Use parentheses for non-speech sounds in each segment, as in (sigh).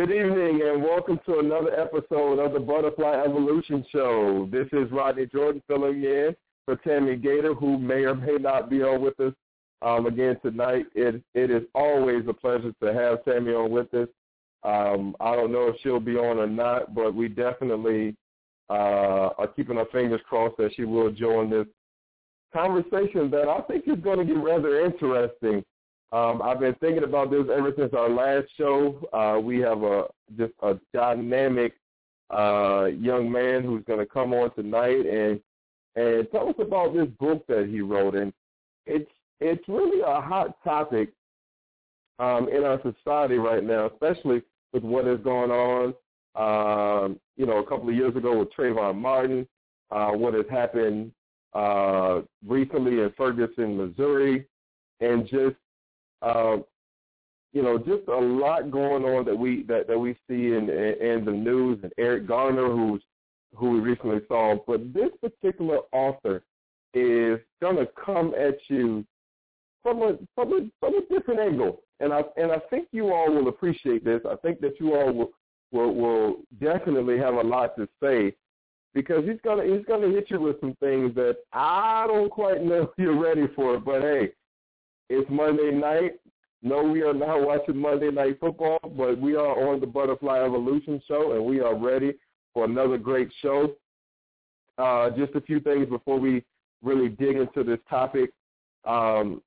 Good evening and welcome to another episode of the Butterfly Evolution Show. This is Rodney Jordan filling in for Tammy Gator, who may or may not be on with us um, again tonight. It it is always a pleasure to have Tammy on with us. Um, I don't know if she'll be on or not, but we definitely uh, are keeping our fingers crossed that she will join this conversation that I think is going to get rather interesting. Um, I've been thinking about this ever since our last show. Uh, we have a just a dynamic uh, young man who's going to come on tonight and and tell us about this book that he wrote. And it's it's really a hot topic um, in our society right now, especially with what is going on. Um, you know, a couple of years ago with Trayvon Martin, uh, what has happened uh, recently in Ferguson, Missouri, and just uh, you know, just a lot going on that we that, that we see in, in the news. And Eric Garner, who's who we recently saw, but this particular author is going to come at you from a from a from a different angle, and I and I think you all will appreciate this. I think that you all will will, will definitely have a lot to say because he's gonna he's gonna hit you with some things that I don't quite know (laughs) you're ready for. But hey, it's Monday night. No, we are not watching Monday Night Football, but we are on the Butterfly Evolution Show, and we are ready for another great show. Uh, just a few things before we really dig into this topic. Um,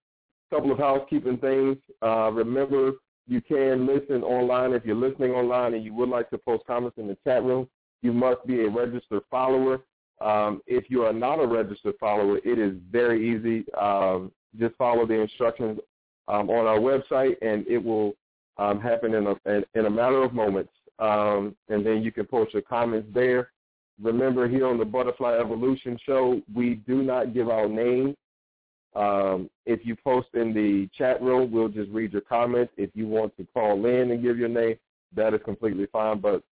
couple of housekeeping things. Uh, remember, you can listen online if you're listening online and you would like to post comments in the chat room. You must be a registered follower. Um, if you are not a registered follower, it is very easy. Um, just follow the instructions um, on our website, and it will um, happen in a in, a matter of moments. Um, and then you can post your comments there. Remember, here on the Butterfly Evolution Show, we do not give out names. Um, if you post in the chat room, we'll just read your comments. If you want to call in and give your name, that is completely fine. But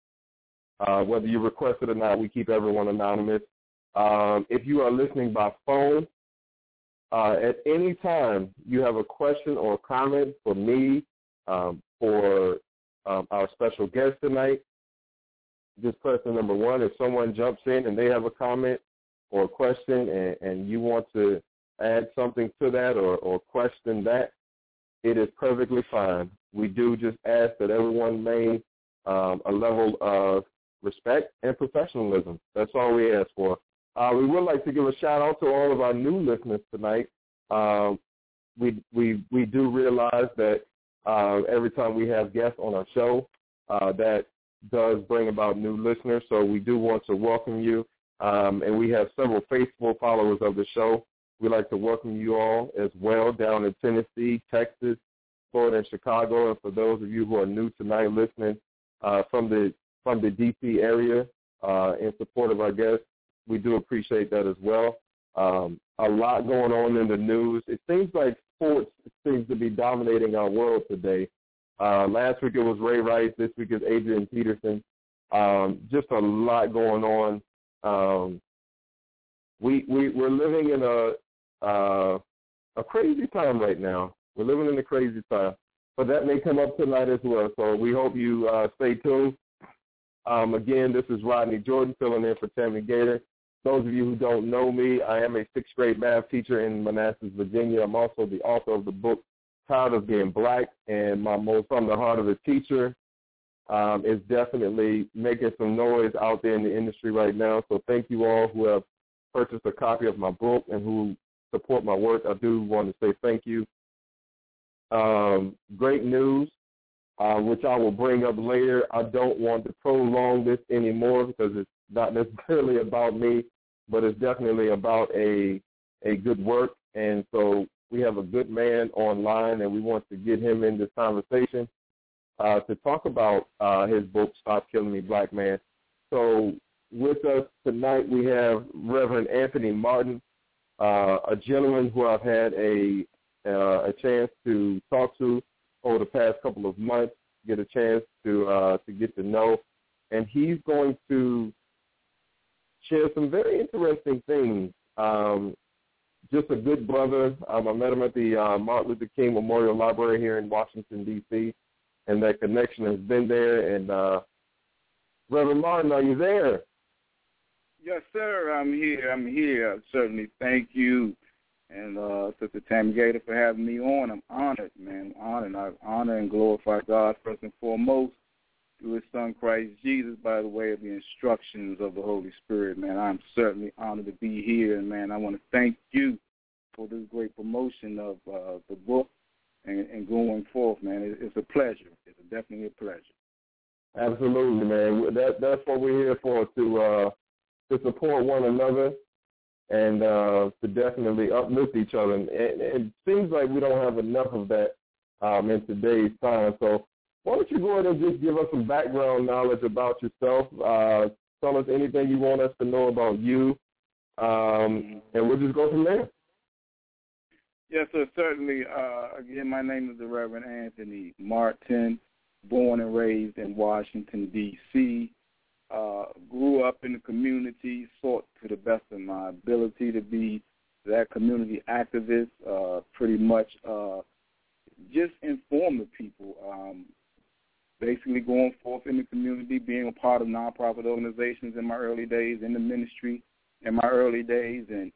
uh, whether you request it or not, we keep everyone anonymous. Um, if you are listening by phone, uh, at any time you have a question or a comment for me, um, for um, our special guest tonight, just press the number one. If someone jumps in and they have a comment or a question and, and you want to add something to that or, or question that, it is perfectly fine. We do just ask that everyone maintain um, a level of respect and professionalism. That's all we ask for. Uh, we would like to give a shout out to all of our new listeners tonight. Um, we we we do realize that uh, every time we have guests on our show, uh, that does bring about new listeners. So we do want to welcome you, um, and we have several faithful followers of the show. We'd like to welcome you all as well down in Tennessee, Texas, Florida, and Chicago. And for those of you who are new tonight listening uh, from the from the DC area uh, in support of our guests, we do appreciate that as well. Um, a lot going on in the news. It seems like sports seems to be dominating our world today. Uh, last week it was Ray Rice. This week is Adrian Peterson. Um, just a lot going on. Um, we we we're living in a uh, a crazy time right now. We're living in a crazy time, but that may come up tonight as well. So we hope you uh, stay tuned. Um, again, this is Rodney Jordan filling in for Tammy Gator. Those of you who don't know me, I am a sixth grade math teacher in Manassas, Virginia. I'm also the author of the book Tired of Being Black, and my most from the heart of a teacher um, is definitely making some noise out there in the industry right now. So thank you all who have purchased a copy of my book and who support my work. I do want to say thank you. Um, great news. uh, which I will bring up later. I don't want to prolong this anymore because it's not (laughs) necessarily about me, but it's definitely about a a good work. And so we have a good man online, and we want to get him in this conversation uh, to talk about uh, his book, Stop Killing Me, Black Man. So with us tonight, we have Reverend Anthony Martin, uh, a gentleman who I've had a uh, a chance to talk to over the past couple of months, get a chance to uh, to get to know, and he's going to share some very interesting things. Um, just a good brother. Um, I met him at the uh, Martin Luther King Memorial Library here in Washington D.C and that connection has been there. And uh, Reverend Martin, are you there? Yes, sir. I'm here. I'm here. Certainly. Thank you, and uh, Sister Tammy Gator for having me on. I'm honored, man. I'm honored. I honor and glorify God first and foremost through His Son Christ Jesus by the way of the instructions of the Holy Spirit, man. I'm certainly honored to be here, and man, I want to thank you for this great promotion of uh, the book and, and going forth, man. It, it's a pleasure. It's definitely a pleasure. Absolutely, man. That that's what we're here for to uh, to support one another and uh, to definitely uplift each other. And, and it seems like we don't have enough of that um, in today's time. So why don't you go ahead and just give us some background knowledge about yourself? Uh, tell us anything you want us to know about you, um, and we'll just go from there. Yes, sir. Certainly. Uh, again, my name is the Reverend Anthony Martin, born and raised in Washington, D.C. Uh, grew up in the community, sought to the best of my ability to be that community activist, uh, pretty much uh, just inform the people. Um, basically going forth in the community, being a part of nonprofit organizations in my early days, in the ministry in my early days, and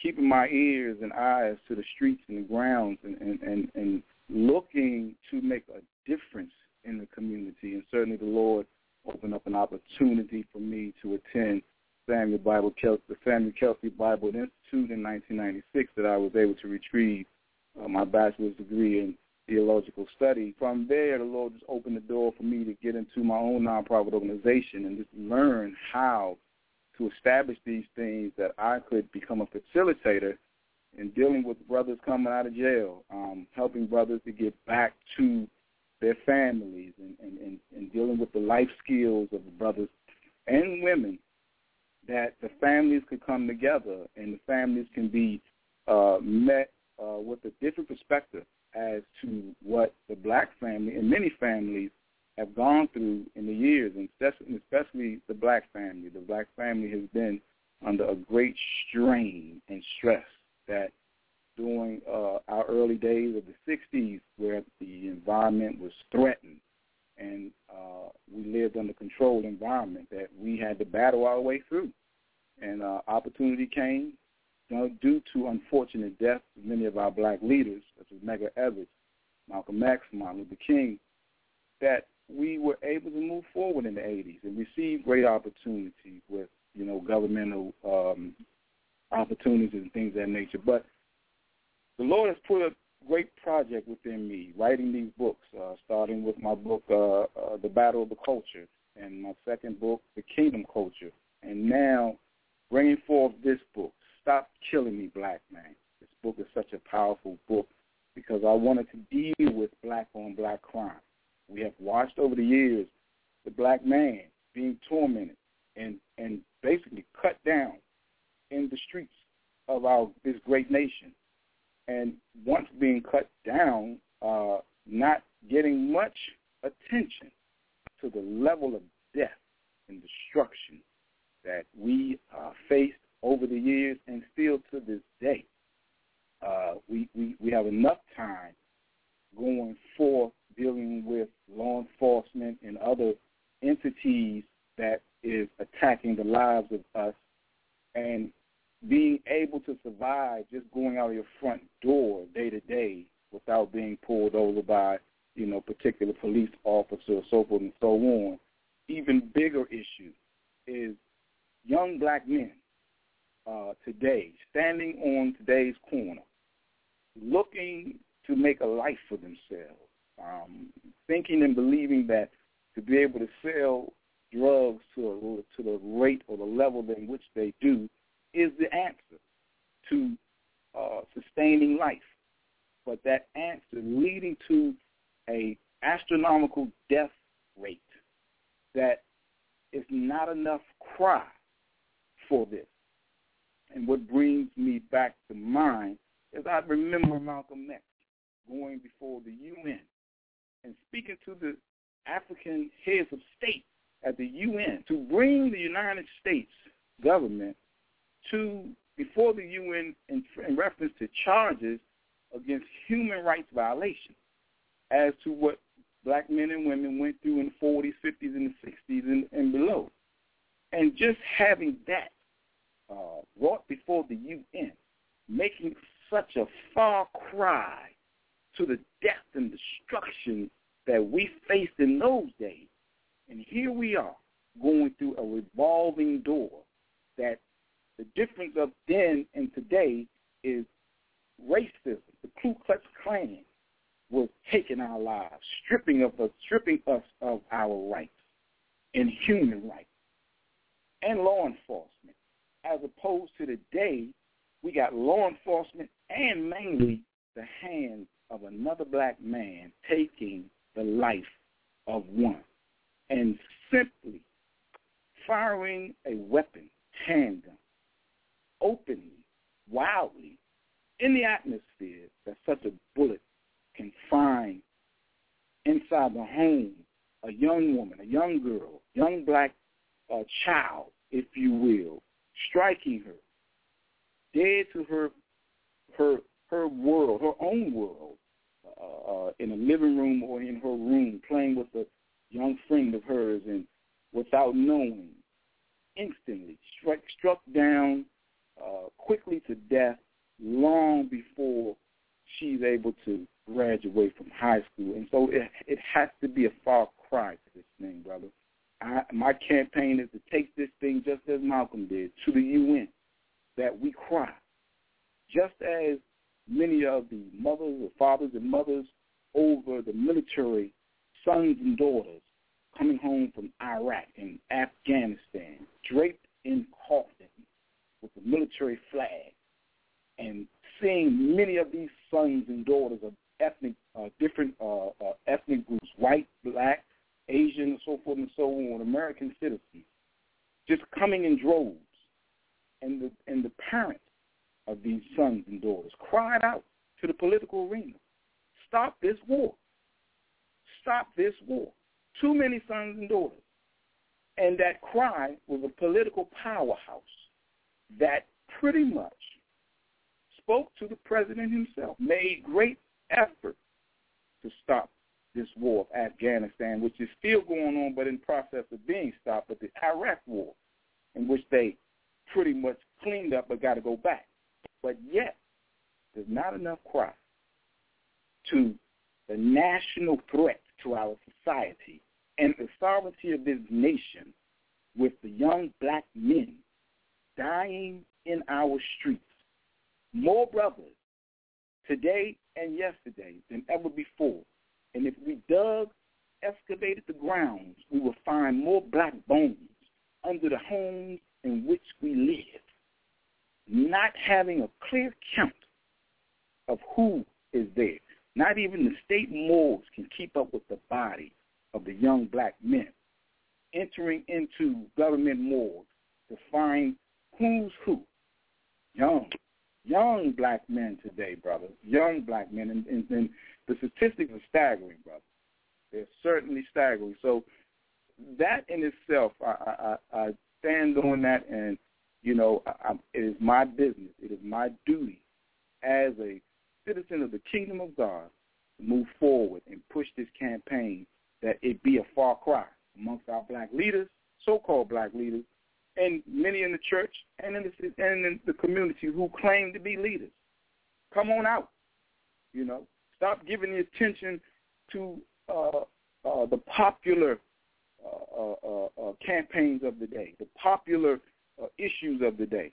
keeping my ears and eyes to the streets and the grounds and, and, and, and looking to make a difference in the community. And certainly the Lord opened up an opportunity for me to attend Samuel Bible Kel- the Samuel Kelsey Bible Institute in 1996 that I was able to retrieve uh, my bachelor's degree in theological study. From there, the Lord just opened the door for me to get into my own nonprofit organization and just learn how to establish these things that I could become a facilitator in dealing with brothers coming out of jail, um, helping brothers to get back to their families and, and, and, and dealing with the life skills of the brothers and women that the families could come together and the families can be uh, met uh, with a different perspective as to what the black family and many families have gone through in the years, and especially the black family. The black family has been under a great strain and stress that during uh, our early days of the 60s where the environment was threatened and uh, we lived under controlled environment that we had to battle our way through. And uh, opportunity came know, due to unfortunate deaths of many of our black leaders, such as Medgar Evers, Malcolm X, Martin Luther King, that we were able to move forward in the 80s and receive great opportunities with, you know, governmental um, opportunities and things of that nature. But the Lord has put a great project within me, writing these books, uh, starting with my book, uh, uh, The Battle of the Culture, and my second book, The Kingdom Culture, and now bringing forth this book, Stop Killing Me, Black Man. This book is such a powerful book because I wanted to deal with black-on-black crime. We have watched over the years the black man being tormented and, and basically cut down in the streets of our this great nation. And once being cut down, uh, not getting much attention to the level of death and destruction that we uh, faced over the years and still to this day. Uh, we, we, we have enough time going forth dealing with law enforcement and other entities that is attacking the lives of us and being able to survive just going out of your front door day to day without being pulled over by, you know, particular police officer, so forth and so on. Even bigger issue is young black men uh, today standing on today's corner, looking to make a life for themselves, um, thinking and believing that to be able to sell drugs to a, to the rate or the level in which they do is the answer to uh, sustaining life. But that answer leading to a astronomical death rate that is not enough cry for this. And what brings me back to mind is I remember Malcolm X going before the UN and speaking to the African heads of state at the UN to bring the United States government to before the UN in, in reference to charges against human rights violations as to what black men and women went through in the 40s, 50s, and the 60s and, and below. And just having that uh, brought before the UN, making such a far cry to the death and destruction that we faced in those days. And here we are going through a revolving door that the difference of then and today is racism. The Ku Klux Klan was taking our lives, stripping of us, stripping us of our rights and human rights and law enforcement. As opposed to today, we got law enforcement and mainly the hands of another black man taking the life of one and simply firing a weapon, handgun, openly, wildly, in the atmosphere that such a bullet can find inside the home a young woman, a young girl, young black uh, child, if you will, striking her, dead to her her her world, her own world, uh, uh, in a living room or in her room, playing with a young friend of hers, and without knowing, instantly struck struck down uh, quickly to death long before she's able to graduate from high school. And so it, it has to be a far cry to this thing, brother. I, my campaign is to take this thing just as Malcolm did to the UN, that we cry. Just as many of the mothers or fathers and mothers over the military sons and daughters coming home from Iraq and Afghanistan, draped in coffins with the military flag, and seeing many of these sons and daughters of ethnic, uh, different uh, uh, ethnic groups, white, black, Asian, and so forth and so on, American citizens, just coming in droves, and the and the parents of these sons and daughters cried out to the political arena, "Stop this war! Stop this war!" Too many sons and daughters, and that cry was a political powerhouse that pretty much spoke to the president himself, made great effort to stop this war of Afghanistan, which is still going on but in process of being stopped, but the Iraq war, in which they pretty much cleaned up but got to go back. But yet, there's not enough cry to the national threat to our society and the sovereignty of this nation with the young black men dying in our streets. More brothers today and yesterday than ever before. And if we dug, excavated the grounds, we will find more black bones under the homes in which we live. Not having a clear count of who is there. Not even the state morgues can keep up with the body of the young black men entering into government morgues to find who's who. Young, young black men today, brother. Young black men. And, and, and the statistics are staggering, brother. They're certainly staggering. So that in itself, I, I, I stand on that, and you know, I, it is my business. It is my duty as a citizen of the kingdom of God to move forward and push this campaign that it be a far cry amongst our black leaders, so-called black leaders, and many in the church and in the, and in the community who claim to be leaders. Come on out. You know, stop giving the attention to uh, uh, the popular uh, uh, uh, uh campaigns of the day, the popular issues of the day.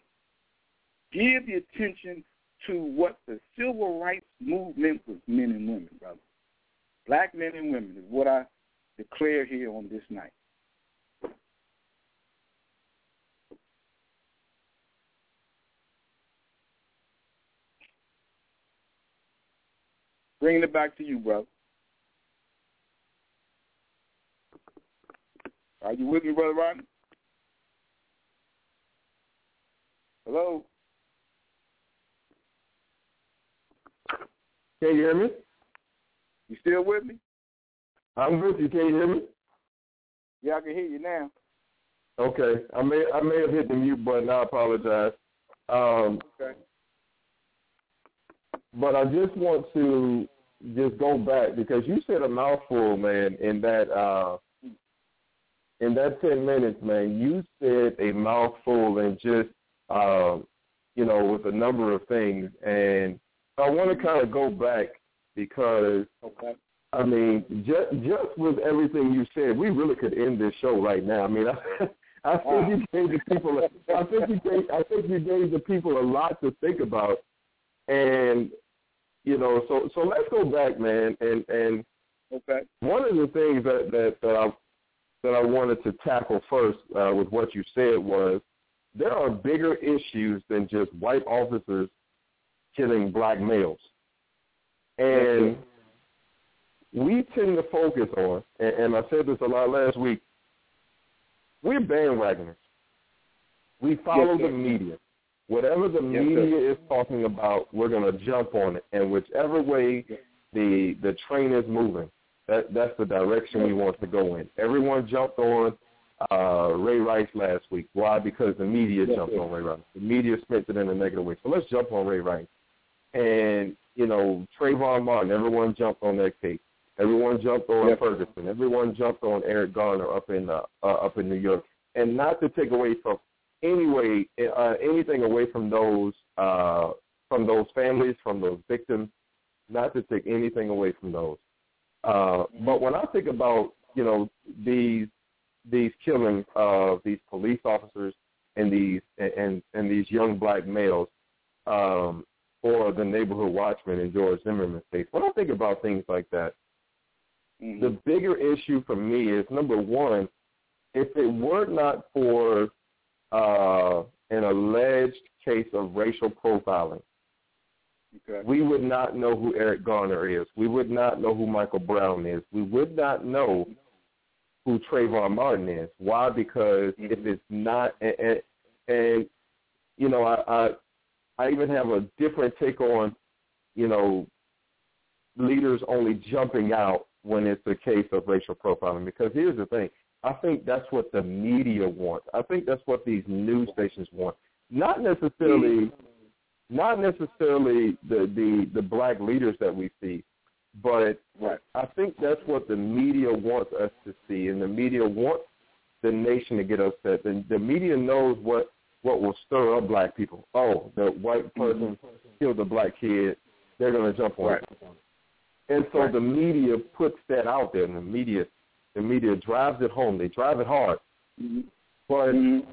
Give the attention to what the civil rights movement was men and women, brother. Black men and women is what I declare here on this night. Bringing it back to you, bro. Are you with me, Brother Rodney? Hello? Can you hear me? You still with me? I'm with you. Can you hear me? Yeah, I can hear you now. Okay. I may I may have hit the mute button. I apologize. Um, okay. But I just want to just go back because you said a mouthful, man, in that uh, in that ten minutes, man. You said a mouthful and just um, you know with a number of things, and I want to kind of go back because okay. I mean, just just with everything you said, we really could end this show right now. I mean, I, (laughs) I think wow. you gave the people. I think you gave. I think you gave the people a lot to think about, and you know, so so let's go back, man, and and okay. One of the things that that, that I that I wanted to tackle first uh, with what you said was there are bigger issues than just white officers killing black males, and we tend to focus on, and, and I said this a lot last week. We're bandwagoners. We follow yes, the media. Whatever the yes, media sir. is talking about, we're going to jump on it. And whichever way the the train is moving, that that's the direction we want to go in. Everyone jumped on uh, Ray Rice last week. Why? Because the media yes, jumped sir. on Ray Rice. The media spent it in a negative way. So let's jump on Ray Rice. And you know Trayvon Martin. Everyone jumped on that case. Everyone jumped on yes. Ferguson. Everyone jumped on Eric Garner up in uh, uh, up in New York. And not to take away from anyway uh, anything away from those uh, from those families, from those victims, not to take anything away from those. Uh, but when I think about you know these these killings of these police officers and these and and these young black males, um, or the neighborhood watchman in George Zimmerman's case, when I think about things like that, mm-hmm. the bigger issue for me is number one, if it were not for uh, an alleged case of racial profiling, okay. we would not know who Eric Garner is. We would not know who Michael Brown is. We would not know who Trayvon Martin is. Why? Because mm-hmm. if it's not, and, and, and you know, I, I I even have a different take on, you know, leaders only jumping out when it's a case of racial profiling. Because here's the thing, I think that's what the media wants. I think that's what these news stations want. Not necessarily, not necessarily the the the black leaders that we see, but right. I think that's what the media wants us to see, and the media wants the nation to get upset. And the media knows what what will stir up black people. Oh, the white person mm-hmm. killed a black kid. They're going to jump on right. it. And so right. the media puts that out there, and the media the media drives it home. They drive it hard. Mm-hmm. But mm-hmm.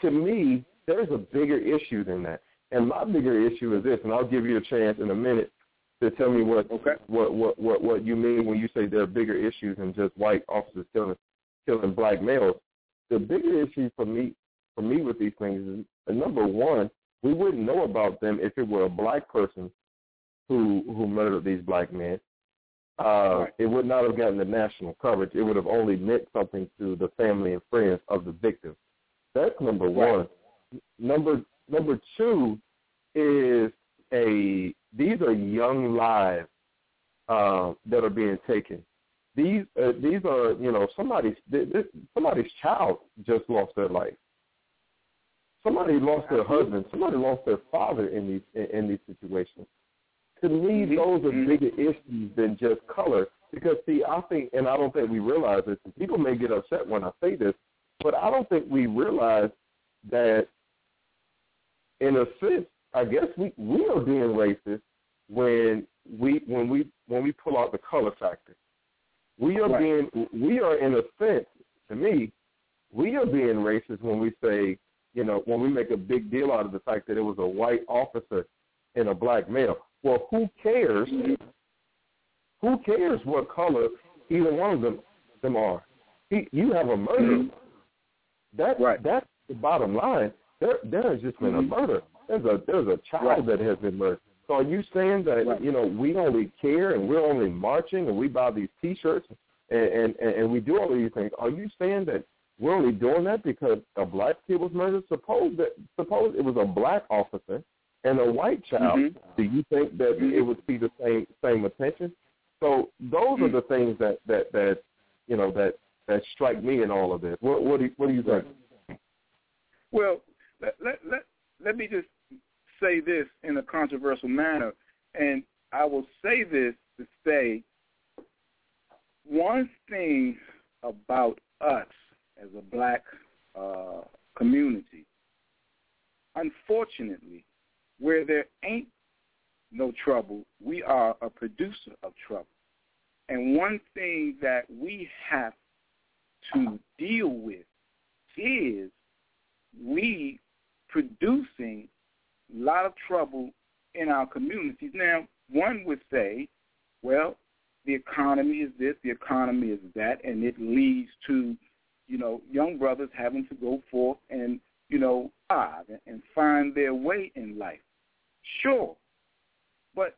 to me, there's a bigger issue than that. And my bigger issue is this, and I'll give you a chance in a minute to tell me what okay. what, what what what you mean when you say there are bigger issues than just white officers killing killing black males. The bigger issue for me for me with these things is uh, number one, we wouldn't know about them if it were a black person who who murdered these black men. Uh. It would not have gotten the national coverage. It would have only meant something to the family and friends of the victim. That's number right. one. Number number two is a these are young lives uh, that are being taken. These uh, these are you know somebody's this, somebody's child just lost their life. Somebody lost their husband. Somebody lost their father in these in, in these situations. To me, mm-hmm. those are bigger issues than just color. Because see, I think, and I don't think we realize this. And people may get upset when I say this, but I don't think we realize that, in a sense, I guess we we are being racist when we when we when we pull out the color factor. We are right. being we are in a sense, to me, we are being racist when we say, you know, when we make a big deal out of the fact that it was a white officer and a black male. Well, who cares? Who cares what color either one of them them are? He, you have a murder. Mm-hmm. That right. that's the bottom line. There there has just been mm-hmm. a murder. There's a there's a child right. that has been murdered. So are you saying that right. you know we only care and we're only marching and we buy these T-shirts and, and and we do all these things? Are you saying that we're only doing that because a black kid was murdered? Suppose that suppose it was a black officer and a white child. Mm-hmm. Do you think that mm-hmm. it would see the same same attention? So those are the things that that that you know that that strike me in all of this. What what do you, what do you think? Well, let, let let let me just say this in a controversial manner, and I will say this to say one thing about us as a black uh, community. Unfortunately, where there ain't no trouble, we are a producer of trouble. And one thing that we have to deal with is we producing a lot of trouble in our communities. Now, one would say, well, the economy is this, the economy is that, and it leads to, you know, young brothers having to go forth and, you know, strive and find their way in life. Sure. But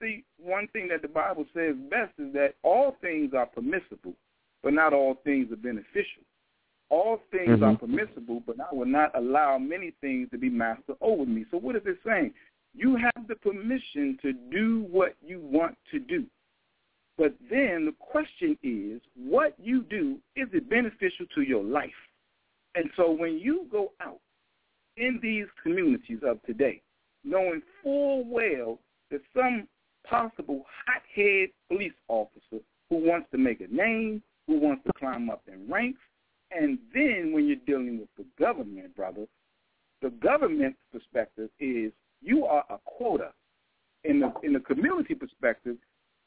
see, one thing that the Bible says best is that all things are permissible, but not all things are beneficial. All things mm-hmm. are permissible, but I will not allow many things to be master over me. So what is it saying? You have the permission to do what you want to do. But then the question is, what you do, is it beneficial to your life? And so when you go out in these communities of today, knowing full well that some possible hothead police officer who wants to make a name, who wants to climb up in ranks, and then when you're dealing with the government, brother, the government's perspective is you are a quota. In the in the community perspective,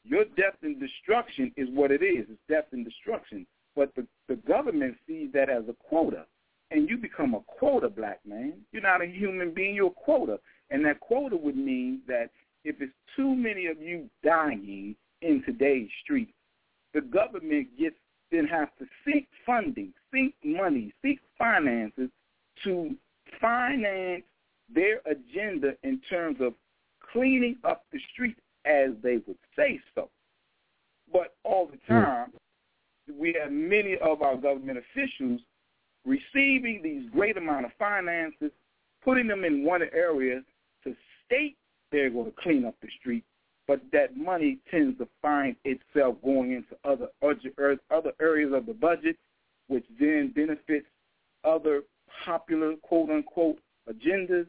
your death and destruction is what it is. It's death and destruction. But the, the government sees that as a quota. And you become a quota, black man. You're not a human being, you're a quota. And that quota would mean that if it's too many of you dying in today's streets, the government gets then has to seek funding, seek money, seek finances to finance their agenda in terms of cleaning up the streets as they would say so. But all the hmm. time, we have many of our government officials receiving these great amount of finances, putting them in one area state they're going to clean up the street, but that money tends to find itself going into other other areas of the budget, which then benefits other popular quote unquote agendas.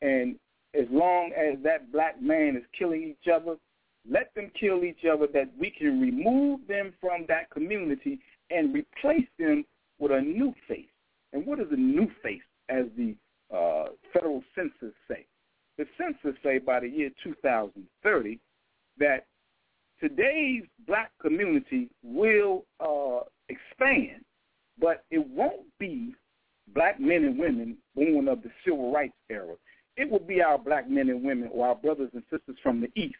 And as long as that black man is killing each other, let them kill each other that we can remove them from that community and replace them with a new face. And what is a new face, as the uh, federal census say? The census say by the year 2030 that today's black community will uh, expand, but it won't be black men and women born of the civil rights era. It will be our black men and women or our brothers and sisters from the East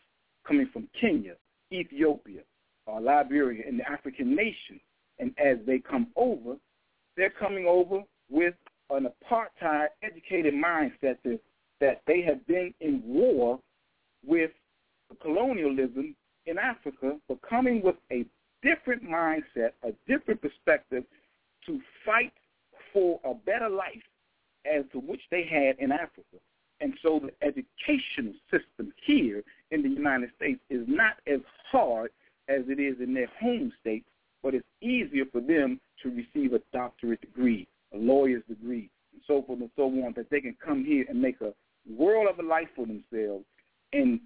coming from Kenya, Ethiopia, uh, Liberia, and the African nations. And as they come over, they're coming over with an apartheid educated mindset that that they have been in war with colonialism in Africa, but coming with a different mindset, a different perspective to fight for a better life as to which they had in Africa. And so the educational system here in the United States is not as hard as it is in their home states, but it's easier for them to receive a doctorate degree, a lawyer's degree, and so forth and so on, that they can come here and make a world of a life for themselves and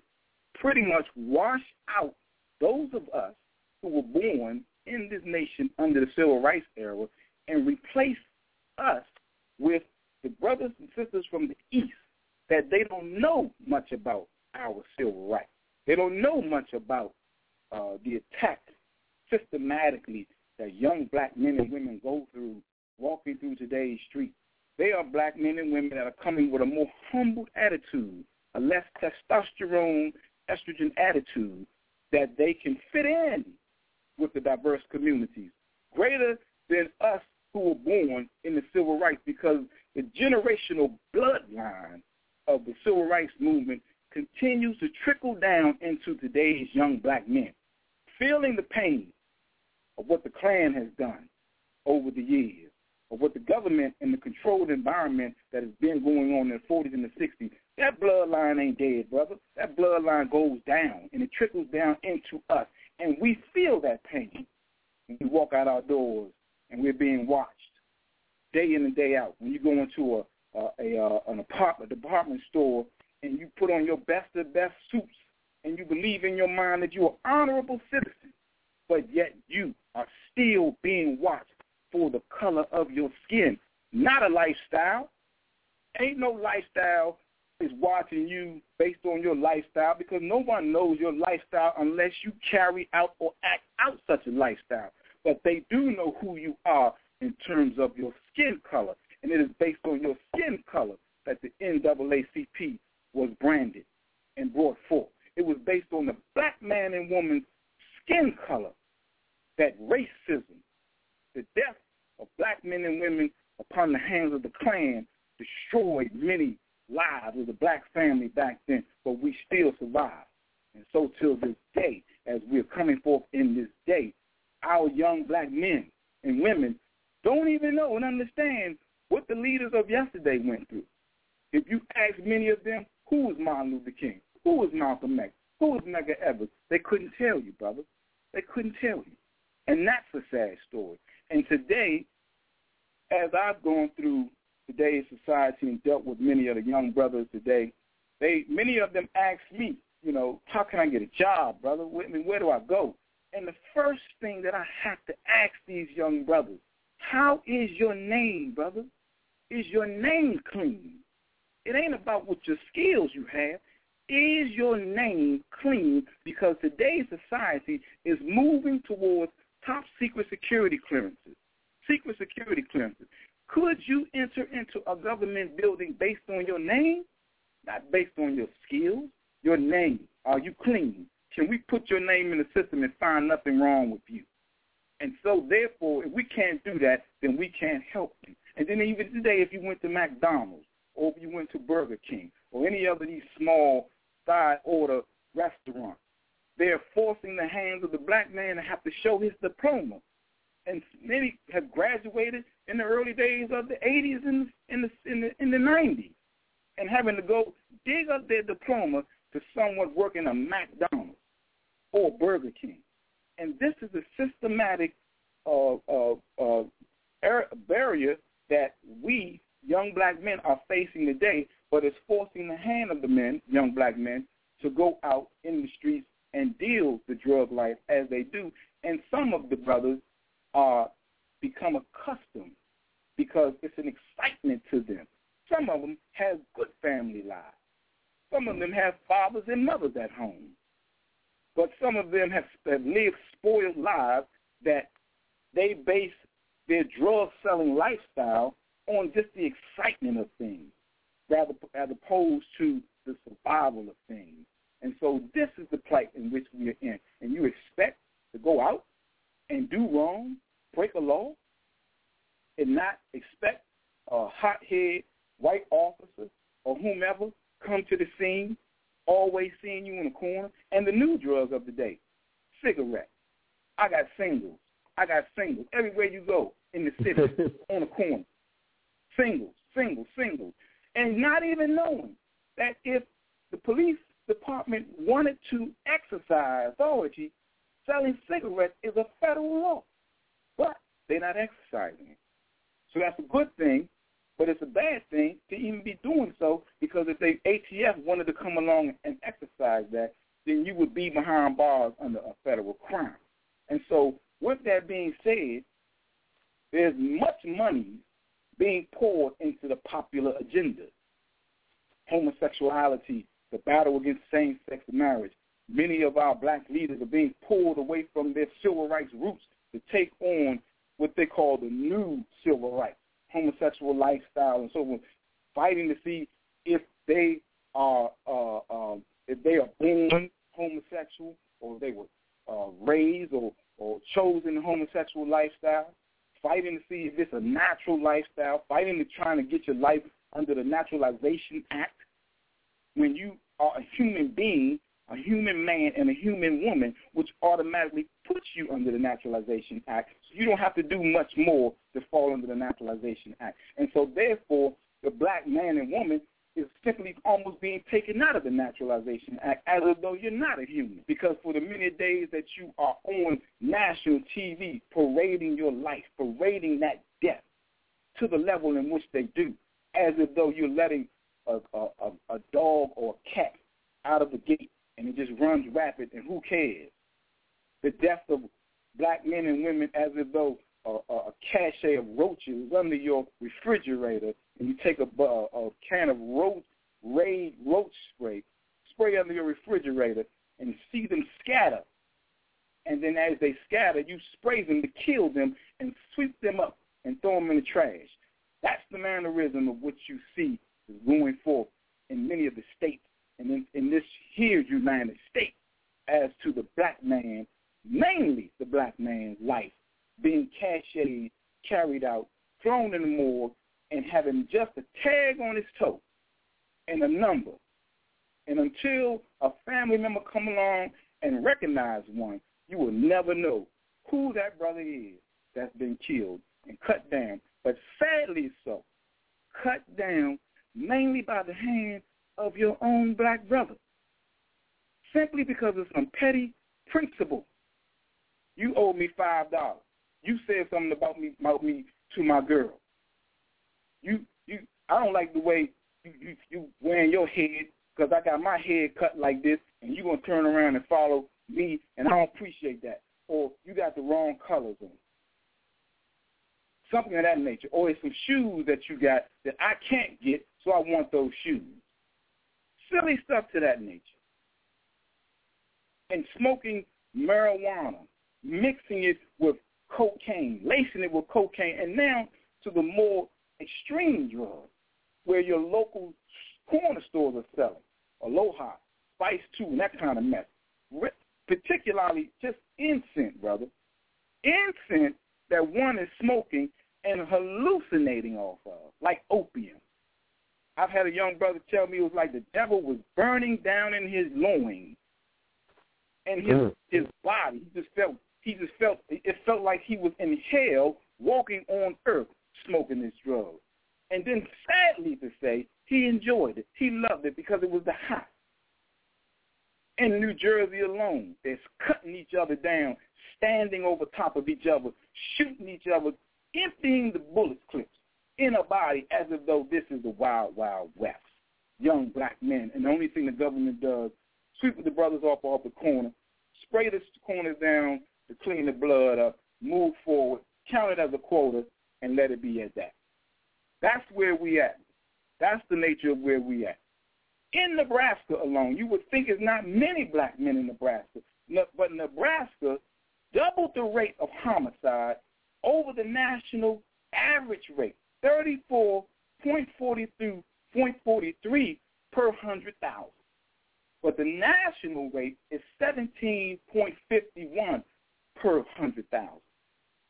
pretty much wash out those of us who were born in this nation under the civil rights era and replace us with the brothers and sisters from the East that they don't know much about our civil rights. They don't know much about uh, the attack systematically that young black men and women go through walking through today's streets they are black men and women that are coming with a more humble attitude, a less testosterone, estrogen attitude, that they can fit in with the diverse communities, greater than us who were born in the civil rights because the generational bloodline of the civil rights movement continues to trickle down into today's young black men, feeling the pain of what the Klan has done over the years, of what the government and the controlled environment that has been going on in the 40s and the 60s. That bloodline ain't dead, brother. That bloodline goes down, and it trickles down into us. And we feel that pain when we walk out our doors and we're being watched day in and day out. When you go into a, a, a an apartment department store and you put on your best of best suits and you believe in your mind that you're an honorable citizen, but yet you are still being watched for the color of your skin, not a lifestyle. Ain't no lifestyle is watching you based on your lifestyle because no one knows your lifestyle unless you carry out or act out such a lifestyle. But they do know who you are in terms of your skin color, and it is based on your skin color that the NAACP was branded and brought forth. It was based on the black man and woman's skin color that racism, the death of black men and women upon the hands of the Klan destroyed many lives of the black family back then, but we still survive. And so till this day, as we're coming forth in this day, our young black men and women don't even know and understand what the leaders of yesterday went through. If you ask many of them, who was Martin Luther King? Who was Malcolm X? Who was Medgar Evers? They couldn't tell you, brother. They couldn't tell you. And that's a sad story. And today, as I've gone through today's society and dealt with many of the young brothers today, they many of them ask me, you know, how can I get a job, brother? I mean, where do I go? And the first thing that I have to ask these young brothers, how is your name, brother? Is your name clean? It ain't about what your skills you have. Is your name clean? Because today's society is moving towards top secret security clearances. Secret security clearances. Could you enter into a government building based on your name? Not based on your skills. Your name. Are you clean? Can we put your name in the system and find nothing wrong with you? And so, therefore, if we can't do that, then we can't help you. And then even today, if you went to McDonald's or if you went to Burger King or any of these small side order restaurants, they're forcing the hands of the black man to have to show his diploma. And many have graduated in the early days of the 80s and in the, in the, in the 90s and having to go dig up their diploma to someone working a McDonald's or Burger King. And this is a systematic uh, uh, uh, barrier that we, young black men, are facing today, but it's forcing the hand of the men, young black men, to go out in the streets and deal the drug life as they do. And some of the brothers are become accustomed because it's an excitement to them. Some of them have good family lives. Some of them have fathers and mothers at home but some of them have, have lived spoiled lives that they base their drug selling lifestyle on just the excitement of things, rather as opposed to the survival of things. So this is the plight in which we are in. And you expect to go out and do wrong, break a law, and not expect a hothead white officer or whomever come to the scene always seeing you in the corner, and the new drug of the day, cigarettes. I got singles. I got singles everywhere you go in the city, (laughs) on the corner. Singles, singles, singles. And not even knowing that if the police department wanted to exercise oh, authority, selling cigarettes is a federal law. But they're not exercising it. So that's a good thing but it's a bad thing to even be doing so because if the ATF wanted to come along and exercise that, then you would be behind bars under a federal crime. And so with that being said, there's much money being poured into the popular agenda. Homosexuality, the battle against same-sex marriage. Many of our black leaders are being pulled away from their civil rights roots to take on what they call the new civil rights homosexual lifestyle and so forth, fighting to see if they are uh, um, if they are born homosexual or they were uh, raised or, or chosen homosexual lifestyle, fighting to see if it's a natural lifestyle, fighting to trying to get your life under the Naturalization Act, when you are a human being, a human man and a human woman, which automatically puts you under the Naturalization Act. So you don't have to do much more to fall under the Naturalization Act. And so therefore, the black man and woman is simply almost being taken out of the Naturalization Act as though you're not a human. Because for the many days that you are on national TV parading your life, parading that death to the level in which they do, as though you're letting a, a, a dog or a cat out of the gate and it just runs rapid and who cares? The death of black men and women as if though a, a cache of roaches under your refrigerator and you take a, a, a can of roach, Raid roach spray, spray under your refrigerator and see them scatter. And then as they scatter, you spray them to kill them and sweep them up and throw them in the trash. That's the mannerism of what you see going forth in many of the states and in, in this here United States as to the black man, mainly the black man's life, being cached, carried out, thrown in the morgue, and having just a tag on his toe and a number. And until a family member come along and recognize one, you will never know who that brother is that's been killed and cut down. But sadly so, cut down mainly by the hand of your own black brother. Simply because of some petty principle. You owe me five dollars. You said something about me about me to my girl. You you I don't like the way you you, you wearing your head because I got my head cut like this, and you gonna turn around and follow me, and I don't appreciate that. Or you got the wrong colors on. Something of that nature. Or it's some shoes that you got that I can't get, so I want those shoes. Silly stuff to that nature. And smoking marijuana, mixing it with cocaine, lacing it with cocaine, and now to the more extreme drugs where your local corner stores are selling, Aloha, Spice 2, and that kind of mess. Particularly just incense, brother. Incense that one is smoking and hallucinating off of, like opium. I've had a young brother tell me it was like the devil was burning down in his loins and his mm. his body. He just felt he just felt it felt like he was in hell walking on earth smoking this drug. And then sadly to say, he enjoyed it. He loved it because it was the high. In New Jersey alone, they're cutting each other down, standing over top of each other, shooting each other, emptying the bullet clips in a body as if though this is the wild, wild west. Young black men. And the only thing the government does, sweep the brothers off off the corner, spray the corners down to clean the blood up, move forward, count it as a quota, and let it be at that. That's where we at. That's the nature of where we at. In Nebraska alone, you would think there's not many black men in Nebraska, but Nebraska doubled the rate of homicide over the national average rate, 34.43 per 100,000. But the national rate is 17.51 per 100,000.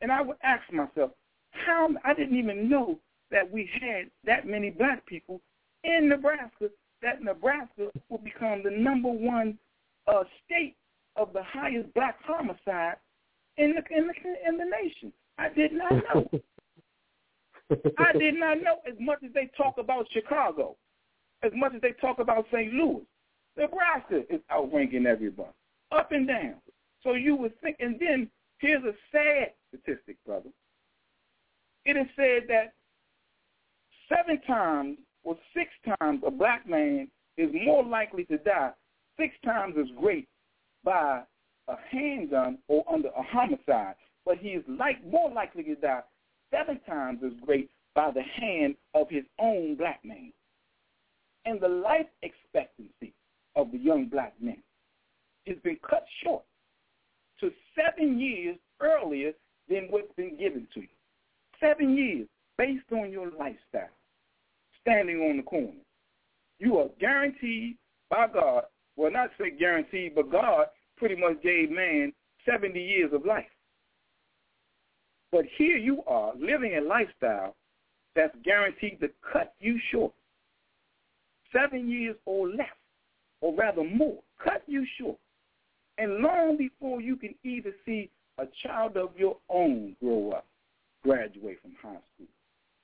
And I would ask myself, how I didn't even know that we had that many black people in Nebraska. That Nebraska will become the number one uh, state of the highest black homicide in the in the in the nation. I did not know. (laughs) I did not know as much as they talk about Chicago, as much as they talk about St. Louis. Nebraska is outranking everybody, up and down. So you would think, and then here's a sad statistic, brother it is said that seven times or six times a black man is more likely to die six times as great by a handgun or under a homicide, but he is like more likely to die seven times as great by the hand of his own black man. And the life expectancy of the young black men has been cut short to seven years earlier than what's been given to you seven years based on your lifestyle, standing on the corner. You are guaranteed by God, well, not say guaranteed, but God pretty much gave man 70 years of life. But here you are living a lifestyle that's guaranteed to cut you short. Seven years or less, or rather more, cut you short. And long before you can even see a child of your own grow up, graduate from high school.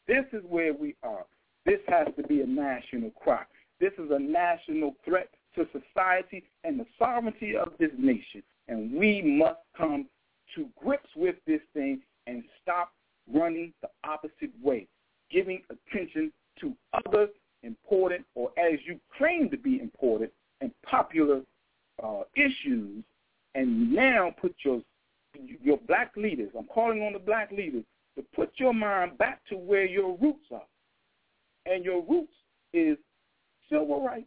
This is where we are. This has to be a national cry. This is a national threat to society and the sovereignty of this nation. And we must come to grips with this thing and stop running the opposite way, giving attention to other important or as you claim to be important and popular uh, issues and now put your your black leaders, I'm calling on the black leaders, to put your mind back to where your roots are. And your roots is civil rights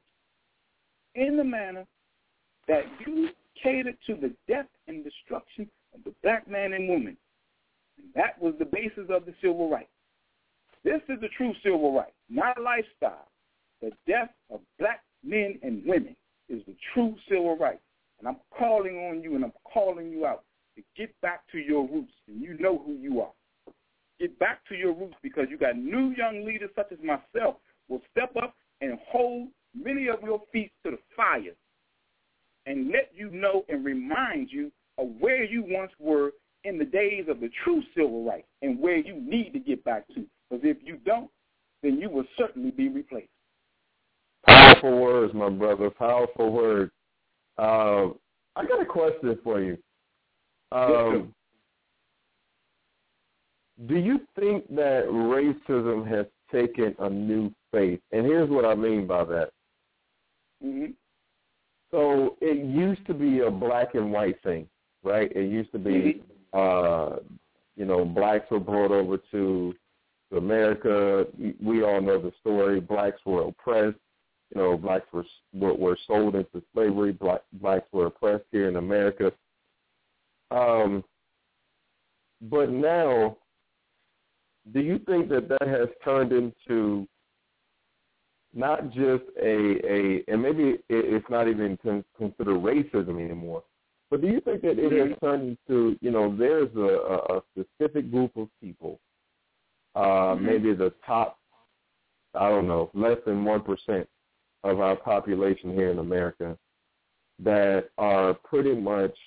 in the manner that you catered to the death and destruction of the black man and woman. That was the basis of the civil rights. This is the true civil right, not a lifestyle. The death of black men and women is the true civil right. And I'm calling on you and I'm calling you out to get back to your roots. And you know who you are. Get back to your roots because you got new young leaders such as myself will step up and hold many of your feet to the fire and let you know and remind you of where you once were in the days of the true civil rights and where you need to get back to. Because if you don't, then you will certainly be replaced. Powerful words, my brother. Powerful words. Uh, I got a question for you. Um, do you think that racism has taken a new face? And here's what I mean by that. Mm-hmm. So it used to be a black and white thing, right? It used to be, mm-hmm. Uh, you know, blacks were brought over to, to America. We all know the story. Blacks were oppressed. You know, blacks were were, were sold into slavery. Black, blacks were oppressed here in America. Um, but now, do you think that that has turned into not just a a and maybe it's not even considered racism anymore, but do you think that it has turned into you know there's a, a specific group of people, uh, mm-hmm. maybe the top, I don't know, less than one percent of our population here in America that are pretty much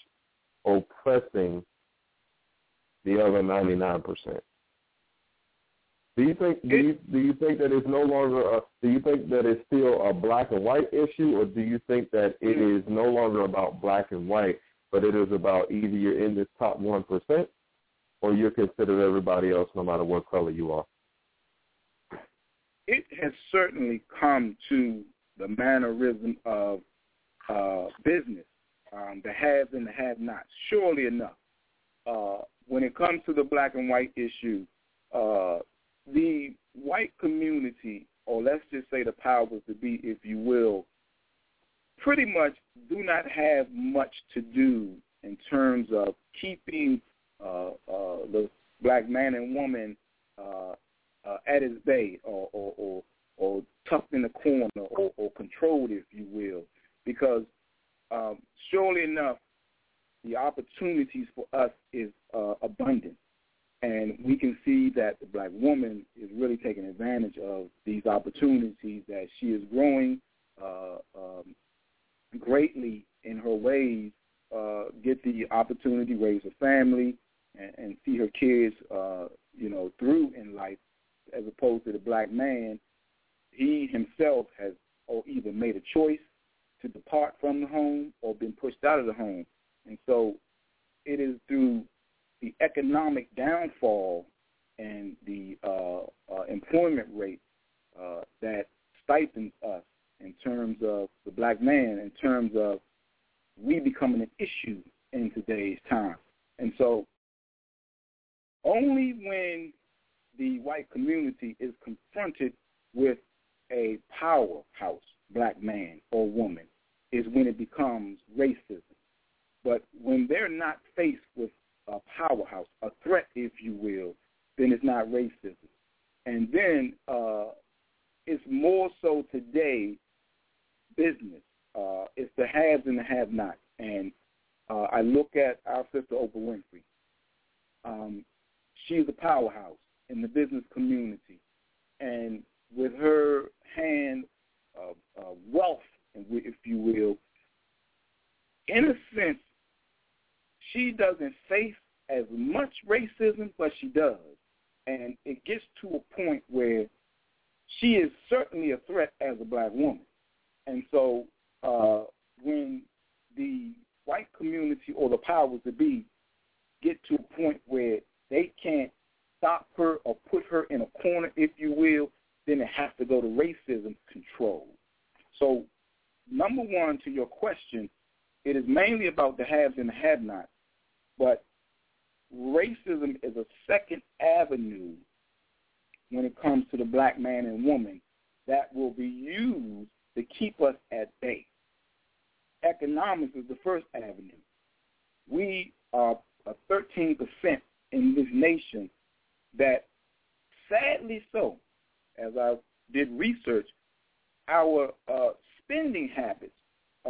oppressing the other 99%. Do you think do you, do you think that it's no longer a, do you think that it's still a black and white issue or do you think that it is no longer about black and white but it is about either you're in this top 1% or you're considered everybody else no matter what color you are? It has certainly come to the mannerism of uh, business um, the haves and the have-nots. Surely enough, uh, when it comes to the black and white issue, uh, the white community, or let's just say the powers to be, if you will, pretty much do not have much to do in terms of keeping uh, uh, the black man and woman uh, uh, at his bay or, or, or, or tucked in the corner or, or controlled, if you will, because um, surely enough, the opportunities for us is uh, abundant. And we can see that the black woman is really taking advantage of these opportunities, that she is growing uh, um, greatly in her ways, uh, get the opportunity, raise a family, and, and see her kids, uh, you know, through in life, as opposed to the black man. He himself has or either made a choice to depart from the home or been pushed out of the home. And so it is through the economic downfall and the uh, uh, employment rate uh, that stipends us in terms of the black man, in terms of we becoming an issue in today's time. And so only when the white community is confronted with a powerhouse black man or woman is when it becomes racism. But when they're not faced with a powerhouse, a threat, if you will, then it's not racism. And then uh, it's more so today business. Uh, it's the haves and the have-nots. And uh, I look at our sister Oprah Winfrey. Um, she's a powerhouse in the business community. And with her hand of uh, wealth, if you will, in a sense, she doesn't face as much racism, but she does. And it gets to a point where she is certainly a threat as a black woman. And so uh, when the white community or the powers that be get to a point where they can't stop her or put her in a corner, if you will, then it has to go to racism control. So, number one, to your question, it is mainly about the haves and the have-nots, but racism is a second avenue when it comes to the black man and woman that will be used to keep us at bay. Economics is the first avenue. We are 13% in this nation that, sadly so, as I did research, our uh, spending habits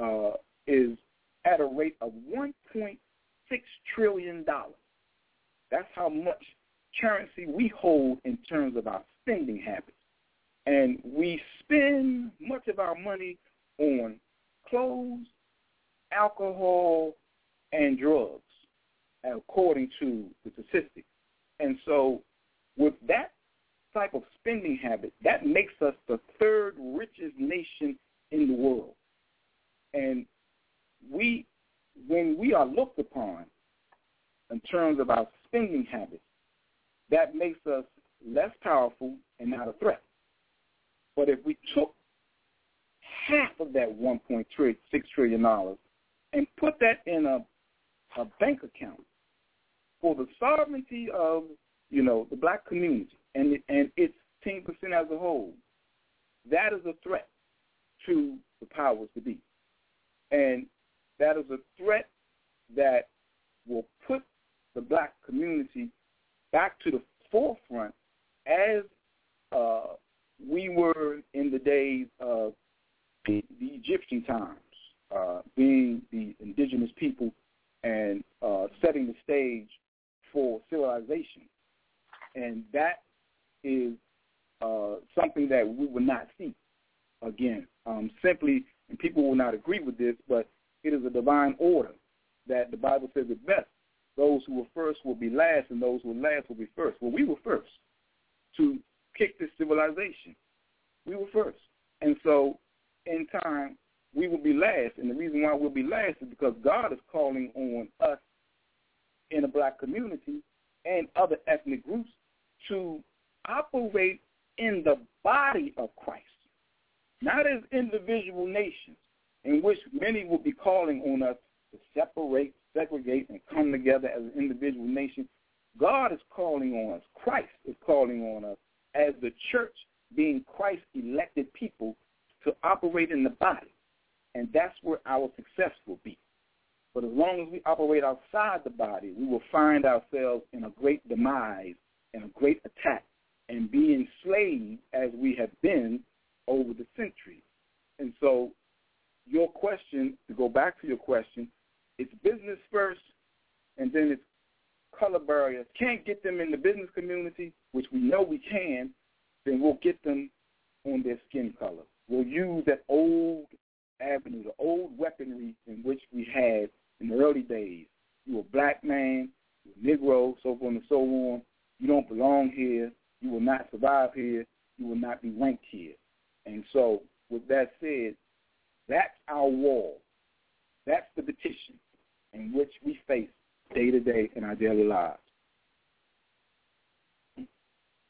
uh, is at a rate of $1.6 trillion. That's how much currency we hold in terms of our spending habits. And we spend much of our money on clothes, alcohol, and drugs, according to the statistics. And so with that type of spending habit, that makes us the third richest nation in the world. And we, when we are looked upon in terms of our spending habits, that makes us less powerful and not a threat. But if we took half of that $1.6 trillion and put that in a, a bank account for the sovereignty of, you know, the black community and, and its 10% as a whole, that is a threat to the powers to be. And that is a threat that will put the black community back to the forefront as uh, we were in the days of the, Egyptian times, uh, being the indigenous people and uh, setting the stage for civilization. And that is uh, something that we will not see again. Um, simply, and people will not agree with this, but it is a divine order that the Bible says it best. Those who were first will be last, and those who were last will be first. Well, we were first to kick this civilization. We were first. And so in time, we will be last. And the reason why we'll be last is because God is calling on us in the black community and other ethnic groups to operate in the body of Christ, not as individual nations, in which many will be calling on us to separate, segregate, and come together as an individual nation. God is calling on us. Christ is calling on us as the church being Christ's elected people to operate in the body. And that's where our success will be. But as long as we operate outside the body, we will find ourselves in a great demise and a great attack and be enslaved as we have been over the centuries. And so your question, to go back to your question, it's business first, and then it's color barriers. Can't get them in the business community, which we know we can, then we'll get them on their skin color. We'll use that old avenue, the old weaponry in which we had in the early days. You're a black man, you're a Negro, so on and so on. You don't belong here. You will not survive here. You will not be ranked here. And so, with that said, that's our wall. That's the petition in which we face day to day in our daily lives.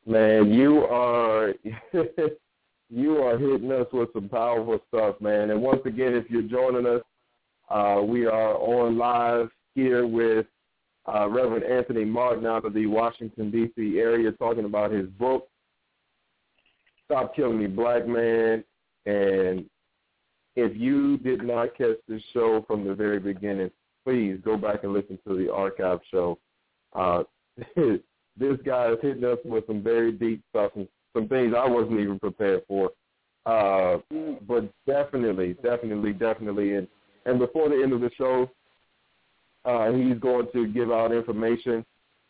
Man, you are (laughs) you are hitting us with some powerful stuff, man. And once again, if you're joining us, uh, we are on live here with uh, Reverend Anthony Martin out of the Washington D.C. area, talking about his book, "Stop Killing Me, Black Man." And if you did not catch this show from the very beginning, please go back and listen to the archive show. Uh, (laughs) this guy is hitting us with some very deep stuff and some things I wasn't even prepared for. Uh, but definitely, definitely, definitely. And, and before the end of the show, uh, he's going to give out information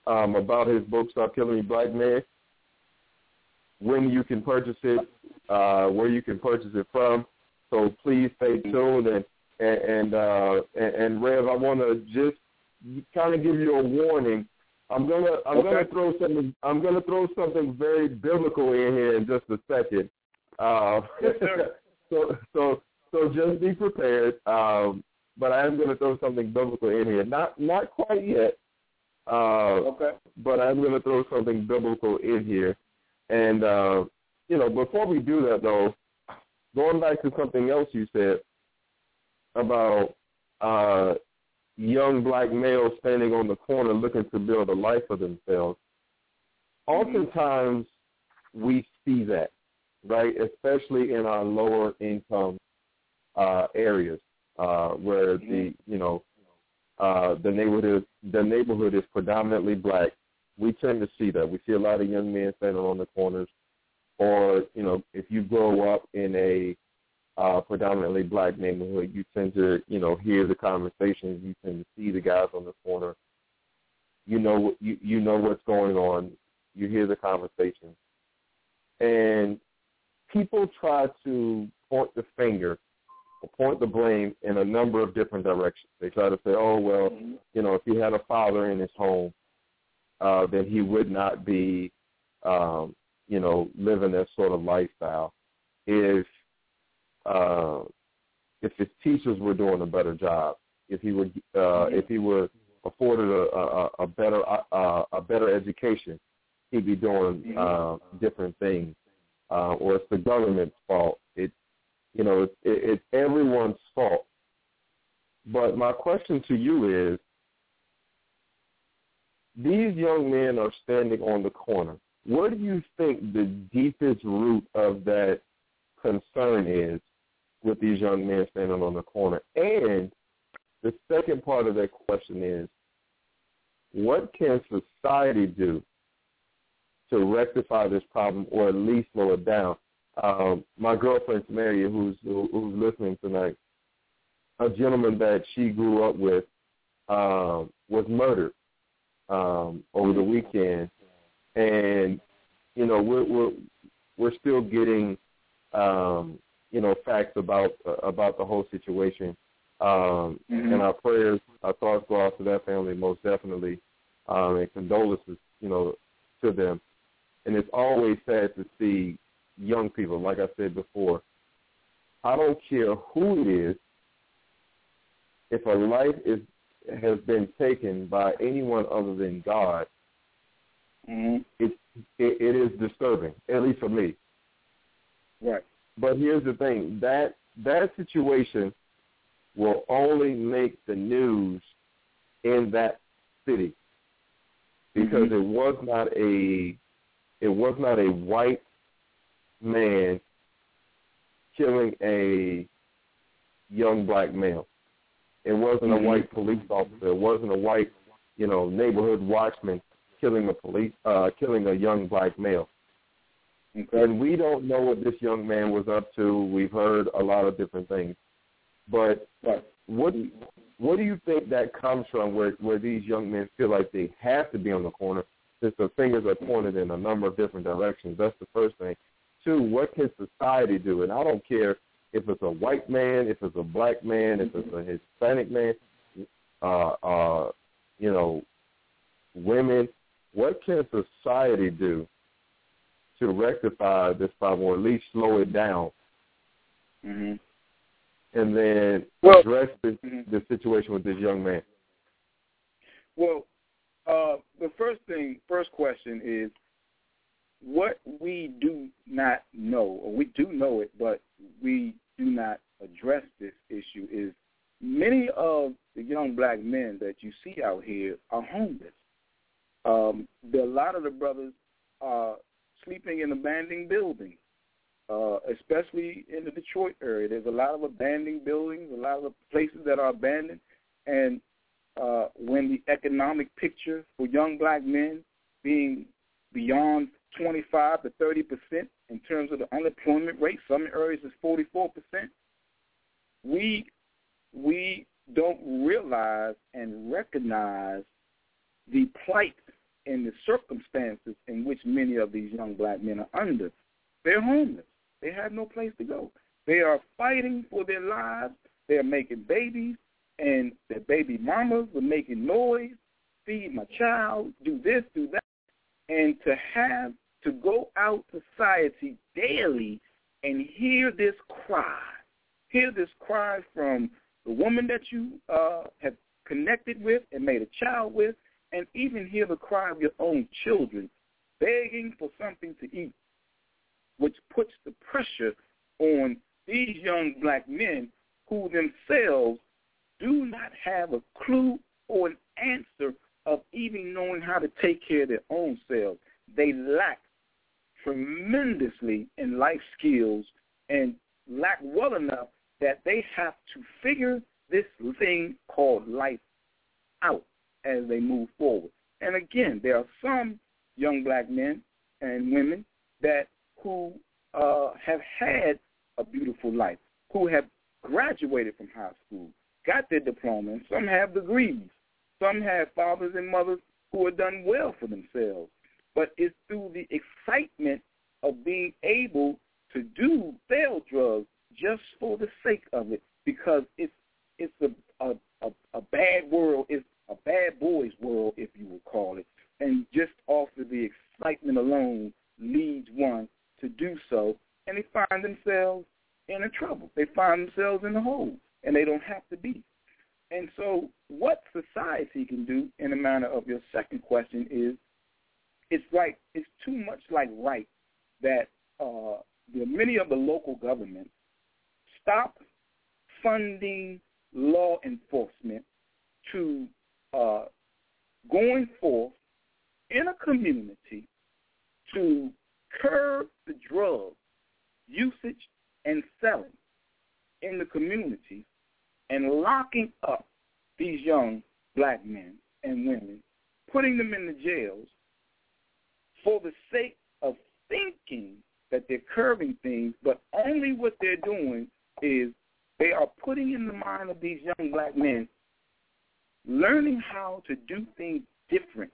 um, about his book, Stop Killing Me Black Man, when you can purchase it, uh, where you can purchase it from. So please stay tuned. And and and, uh, and, and Rev, I want to just kind of give you a warning. I'm gonna I'm okay. gonna throw something I'm gonna throw something very biblical in here in just a second. Uh, yes, (laughs) so so so just be prepared. Um, but I am gonna throw something biblical in here. Not not quite yet. Uh, okay. But I'm gonna throw something biblical in here. And uh, you know, before we do that though, going back to something else you said about uh, young black males standing on the corner looking to build a life for themselves. Oftentimes we see that, right? Especially in our lower income uh, areas uh, where the you know uh, the neighborhood the neighborhood is predominantly black. We tend to see that. We see a lot of young men standing on the corners, or you know, if you grow up in a uh, predominantly black neighborhood, you tend to, you know, hear the conversations. You tend to see the guys on the corner. You know, you you know what's going on. You hear the conversations, and people try to point the finger or point the blame in a number of different directions. They try to say, "Oh well, you know, if he had a father in his home, uh, then he would not be, um, you know, living that sort of lifestyle. If uh, if his teachers were doing a better job, if he were uh, if he were afforded a, a, a better uh, a better education, he'd be doing uh, different things. Uh, or it's the government's fault. It you know it, it's everyone's fault. But my question to you is, these young men are standing on the corner. What do you think the deepest root of that concern is with these young men standing on the corner? And the second part of that question is, what can society do to rectify this problem or at least slow it down? Um, my girlfriend Samaria, who's who's listening tonight, a gentleman that she grew up with um, was murdered um, over the weekend, and you know we're we're we're still getting um, you know facts about uh, about the whole situation. Um, mm-hmm. And our prayers, our thoughts go out to that family most definitely, um, and condolences, you know, to them. And it's always sad to see young people, like I said before. I don't care who it is. If a life is has been taken by anyone other than God, mm-hmm. it, it it is disturbing, at least for me. Right. But here's the thing: that that situation will only make the news in that city because mm-hmm. it was not a it was not a white man killing a young black male. It wasn't mm-hmm. a white police officer. It wasn't a white, you know, neighborhood watchman killing a police uh killing a young black male. Okay. And we don't know what this young man was up to. We've heard a lot of different things. But right. what what do you think that comes from where where these young men feel like they have to be on the corner since the fingers are pointed in a number of different directions? That's the first thing. Two, what can society do? And I don't care if it's a white man, if it's a black man, if it's a Hispanic man, uh, uh, you know, women. What can society do to rectify this problem, or at least slow it down, mm-hmm. and then well, address this, mm-hmm. the situation with this young man? Well, uh, the first thing, first question is what we do not know, or we do know it, but we do not address this issue is many of the young black men that you see out here are homeless. Um, the, a lot of the brothers are sleeping in abandoned buildings, uh, especially in the Detroit area. There's a lot of abandoned buildings, a lot of places that are abandoned, and uh, when the economic picture for young black men being beyond 25 to 30 percent in terms of the unemployment rate. Some areas is 44 percent. We we don't realize and recognize the plight in the circumstances in which many of these young black men are under. They're homeless. They have no place to go. They are fighting for their lives. They are making babies, and their baby mamas are making noise, feed my child, do this, do that. And to have to go out society daily and hear this cry, hear this cry from the woman that you uh, have connected with and made a child with, and even hear the cry of your own children begging for something to eat, which puts the pressure on these young black men who themselves do not have a clue or an answer of even knowing how to take care of their own selves. They lack tremendously in life skills and lack well enough that they have to figure this thing called life out as they move forward. And again, there are some young black men and women that who uh, have had a beautiful life, who have graduated from high school, got their diploma, and some have degrees. Some have fathers and mothers who have done well for themselves. But it's through the excitement of being able to do sell drugs just for the sake of it, because it's it's a a, a, a bad world. It's a bad boys world, if you would call it. And just off of the excitement alone leads one to do so, and they find themselves in a trouble. They find themselves in a hole, and they don't have to be. And so what society can do in the manner of your second question is it's like it's too much like right that uh, the, many of the local governments stop funding law enforcement to uh, going forth in a community to curb the drug usage and selling in the community and locking up these young black men and women, putting them in the jails for the sake of thinking that they're curbing things, but only what they're doing is they are putting in the mind of these young black men learning how to do things different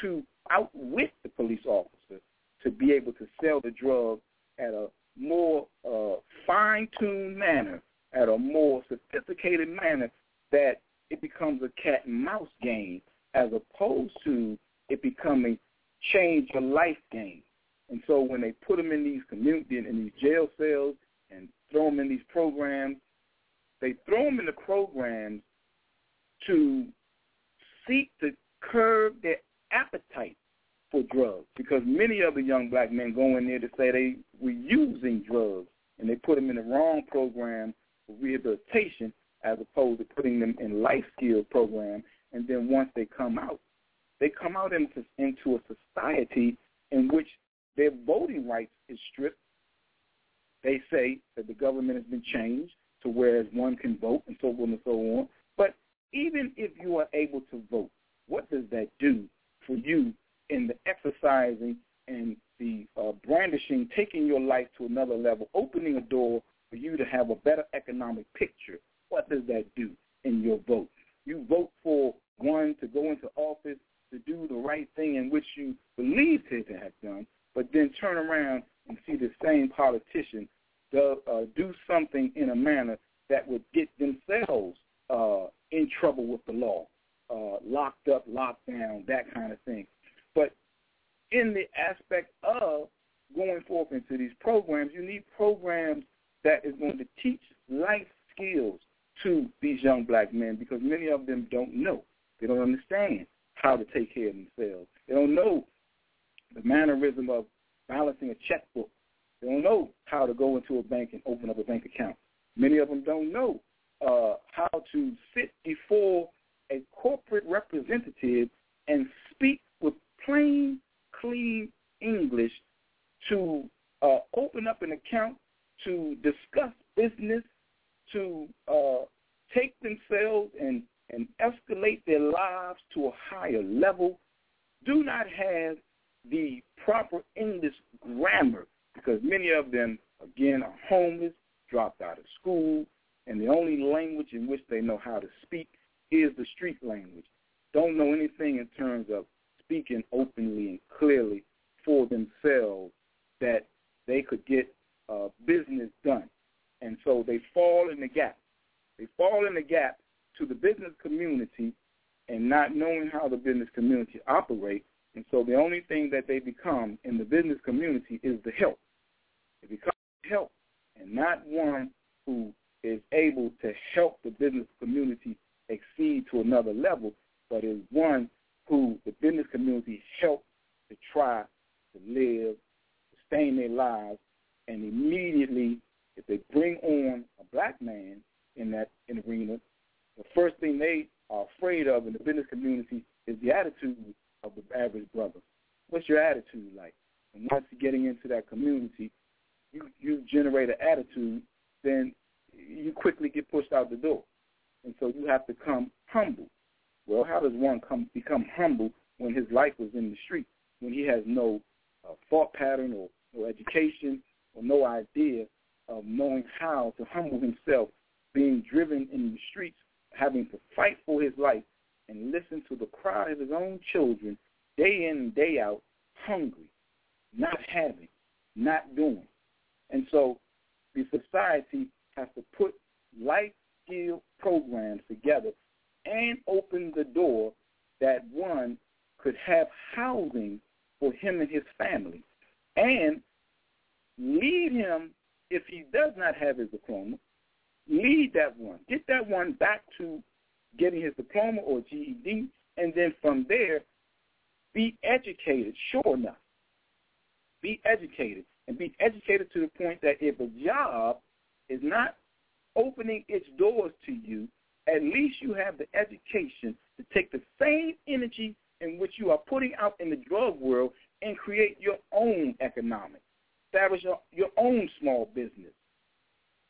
to outwit the police officer to be able to sell the drug at a more uh, fine-tuned manner, at a more sophisticated manner, that it becomes a cat and mouse game as opposed to it becoming change your life game. And so when they put them in these community in these jail cells and throw them in these programs, they throw them in the programs to seek to curb their appetite for drugs because many of the young black men go in there to say they were using drugs and they put them in the wrong program for rehabilitation as opposed to putting them in life skills program and then once they come out they come out into, into a society in which their voting rights is stripped. They say that the government has been changed to whereas one can vote and so on and so on even if you are able to vote what does that do for you in the exercising and the uh, brandishing, taking your life to another level, opening a door for you to have a better economic picture. What does that do in your vote? You vote for one to go into office to do the right thing in which you believe to have done, but then turn around and see the same politician do, uh, do something in a manner that would get themselves uh, in trouble with the law, uh, locked up, locked down, that kind of thing. But in the aspect of going forth into these programs, you need programs that is going to teach life skills to these young black men because many of them don't know. They don't understand how to take care of themselves. They don't know the mannerism of balancing a checkbook. They don't know how to go into a bank and open up a bank account. Many of them don't know uh, how to sit before a corporate representative and speak with plain, clean English to uh, open up an account, to discuss business, to uh, take themselves and, and escalate their lives to a higher level, do not have the proper English grammar because many of them, again, are homeless, dropped out of school, and the only language in which they know how to speak is the street language. Don't know anything in terms of speaking openly and clearly for themselves that they could get uh, business done. And so they fall in the gap. They fall in the gap to the business community and not knowing how the business community operates. And so the only thing that they become in the business community is the help. They become help and not one who is able to help the business community exceed to another level, but is one who the business community helps to try to live, sustain their lives, and immediately, if they bring on a black man in that in arena, the first thing they are afraid of in the business community is the attitude of the average brother. What's your attitude like? And once you're getting into that community, you you generate an attitude, then you quickly get pushed out the door, and so you have to come humble. Well, how does one come become humble when his life was in the street, when he has no uh, thought pattern or no education or no idea of knowing how to humble himself, being driven in the streets, having to fight for his life and listen to the cry of his own children day in and day out, hungry, not having, not doing. And so the society has to put life skill programs together and open the door that one could have housing for him and his family and lead him if he does not have his diploma lead that one. Get that one back to getting his diploma or GED and then from there be educated. Sure enough be educated. And be educated to the point that if a job is not opening its doors to you, at least you have the education to take the same energy in which you are putting out in the drug world and create your own economic, establish your, your own small business,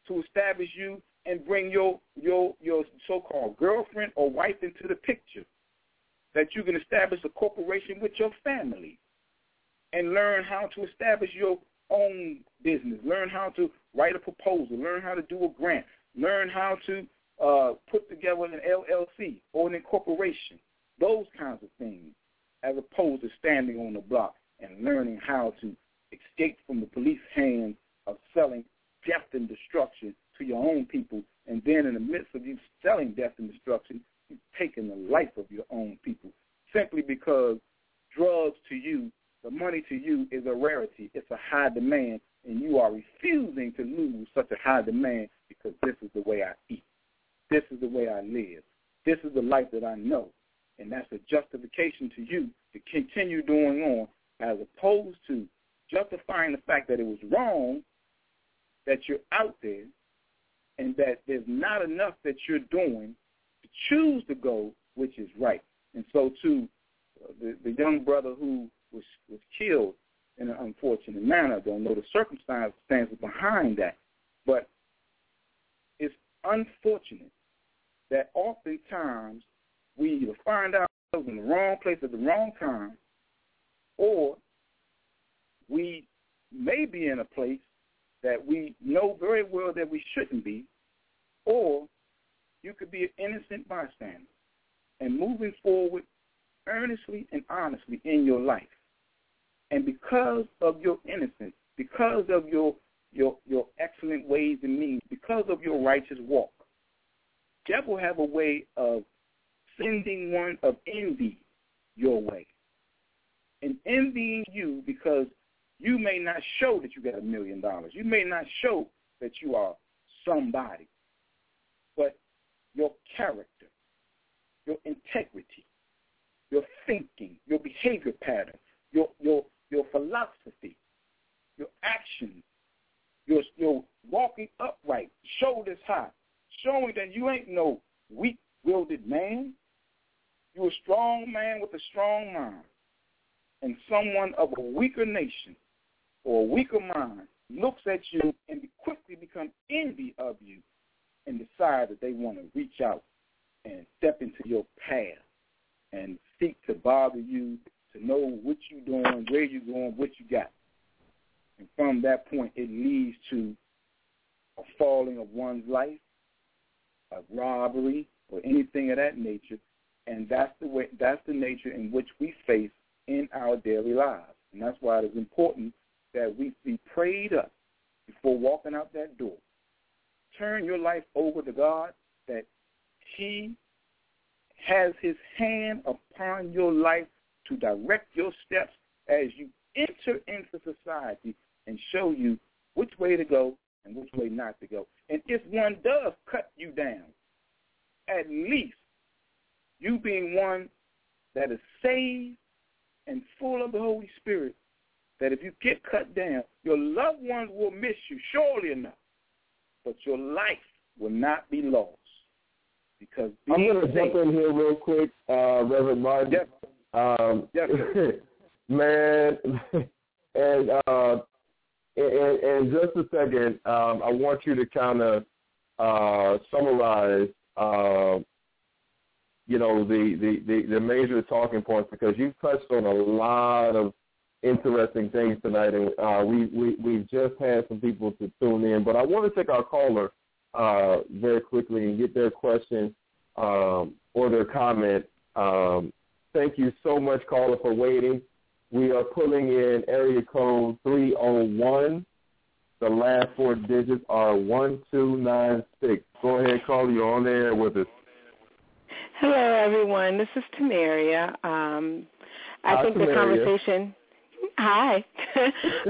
to establish you and bring your your your so-called girlfriend or wife into the picture, that you can establish a corporation with your family, and learn how to establish your own business, learn how to write a proposal, learn how to do a grant, learn how to uh, put together an LLC or an incorporation, those kinds of things, as opposed to standing on the block and learning how to escape from the police hands of selling death and destruction to your own people, and then in the midst of you selling death and destruction, you've taken the life of your own people simply because drugs to you, the money to you is a rarity. It's a high demand, and you are refusing to lose such a high demand because this is the way I eat. This is the way I live. This is the life that I know. And that's a justification to you to continue doing on as opposed to justifying the fact that it was wrong that you're out there and that there's not enough that you're doing to choose to go which is right. And so too, the, the young brother who was was killed in an unfortunate manner. Don't know the circumstances behind that, but it's unfortunate that oftentimes we either find ourselves in the wrong place at the wrong time, or we may be in a place that we know very well that we shouldn't be, or you could be an innocent bystander and moving forward earnestly and honestly in your life. And because of your innocence, because of your your your excellent ways and means, because of your righteous walk, devil have a way of sending one of envy your way. And envying you because you may not show that you got a million dollars. You may not show that you are somebody. But your character, your integrity, your thinking, your behavior pattern, your your your philosophy, your actions, your your walking upright, shoulders high, showing that you ain't no weak-willed man. You're a strong man with a strong mind. And someone of a weaker nation or a weaker mind looks at you and quickly become envy of you and decide that they want to reach out and step into your path and seek to bother you, to know what you're doing, where you're going, what you got. And from that point, it leads to a falling of one's life, a robbery, or anything of that nature. And that's the way, that's the nature in which we face in our daily lives. And that's why it is important that we be prayed up before walking out that door. Turn your life over to God that he has his hand upon your life to direct your steps as you enter into society and show you which way to go and which way not to go. And if one does cut you down, at least you being one that is saved and full of the Holy Spirit, that if you get cut down, your loved ones will miss you, surely enough, but your life will not be lost. Because I'm going to jump in here real quick, uh, Reverend Martin. Um, (laughs) yes. (laughs) man, (laughs) and uh, in, in just a second, um, I want you to kind of uh, summarize, uh, you know, the, the, the, the major talking points because you've touched on a lot of interesting things tonight, and uh, we, we, we've just had some people to tune in. But I want to take our caller uh, very quickly and get their question um, or their comment. Um, thank you so much, caller, for waiting. We are pulling in area code 301. The last four digits are 1296. Go ahead, caller. You're on the air with us. Hello, everyone. This is Tamaria. Um, I Hi, think Tamaria. the conversation Hi. (laughs)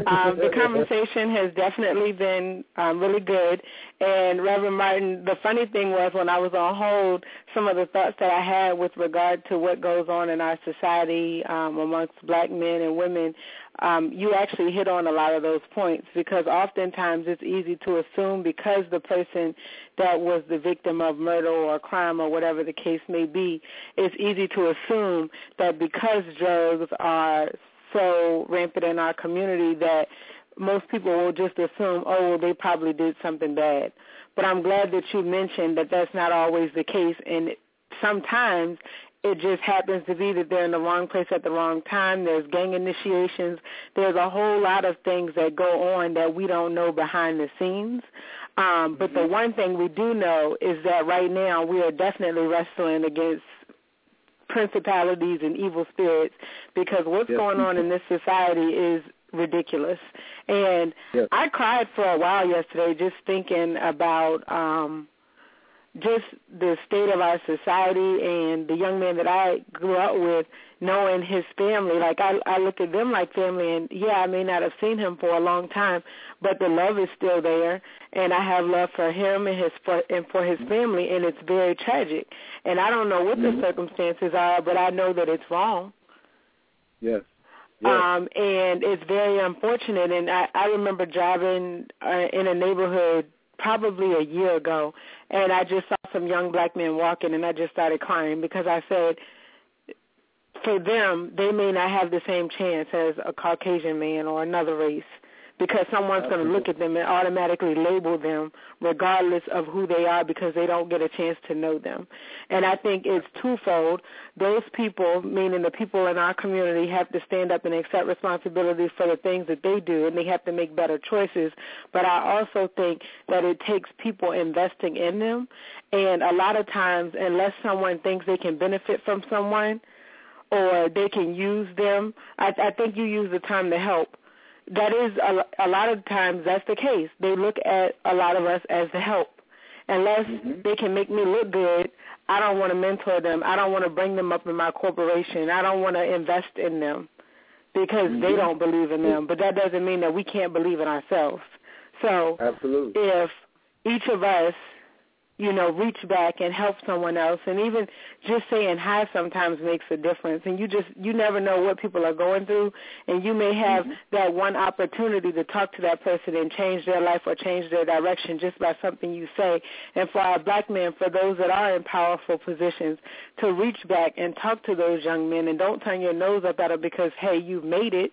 um, the conversation has definitely been um, really good. And Reverend Martin, the funny thing was when I was on hold, some of the thoughts that I had with regard to what goes on in our society um, amongst black men and women, um, you actually hit on a lot of those points because oftentimes it's easy to assume because the person that was the victim of murder or crime or whatever the case may be, it's easy to assume that because drugs are so rampant in our community that most people will just assume, oh, well, they probably did something bad. But I'm glad that you mentioned that that's not always the case, and sometimes it just happens to be that they're in the wrong place at the wrong time. There's gang initiations. There's a whole lot of things that go on that we don't know behind the scenes. Um, but the one thing we do know is that right now we are definitely wrestling against principalities and evil spirits because what's going on in this society is ridiculous. And. I cried for a while yesterday just thinking about um just the state of our society and the young man that I grew up with, knowing his family. Like I, I look at them like family, and yeah, I may not have seen him for a long time, but the love is still there, and I have love for him and his for, and for his family, and it's very tragic. And I don't know what the circumstances are, but I know that it's wrong. Yes. Yes. Um, and it's very unfortunate. And I, I remember driving uh, in a neighborhood probably a year ago, and I just saw some young black men walking, and I just started crying because I said, for them, they may not have the same chance as a Caucasian man or another race because someone's going to look at them and automatically label them regardless of who they are because they don't get a chance to know them. And I think it's twofold. Those people, meaning the people in our community, have to stand up and accept responsibility for the things that they do and they have to make better choices. But I also think that it takes people investing in them. And a lot of times, unless someone thinks they can benefit from someone or they can use them, I, I think you use the term to help that is a, a lot of times that's the case. They look at a lot of us as the help. Unless Mhm. they can make me look good, I don't want to mentor them. I don't want to bring them up in my corporation. I don't want to invest in them because they Mhm. don't believe in them. But that doesn't mean that we can't believe in ourselves. So Absolutely. if each of us, you know, reach back and help someone else. And even just saying hi sometimes makes a difference. And you just you never know what people are going through. And you may have mm-hmm. that one opportunity to talk to that person and change their life or change their direction just by something you say. And for our black men, for those that are in powerful positions, to reach back and talk to those young men and don't turn your nose up at them because hey, you've made it.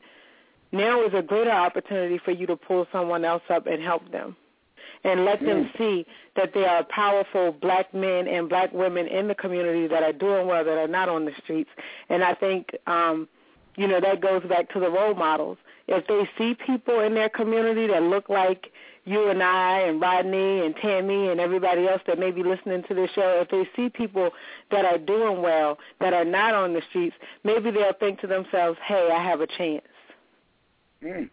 Now is a greater opportunity for you to pull someone else up and help them and let them see that there are powerful black men and black women in the community that are doing well, that are not on the streets. And I think, um, you know, that goes back to the role models. If they see people in their community that look like you and I and Rodney and Tammy and everybody else that may be listening to this show, if they see people that are doing well, that are not on the streets, maybe they'll think to themselves, hey, I have a chance. Mm.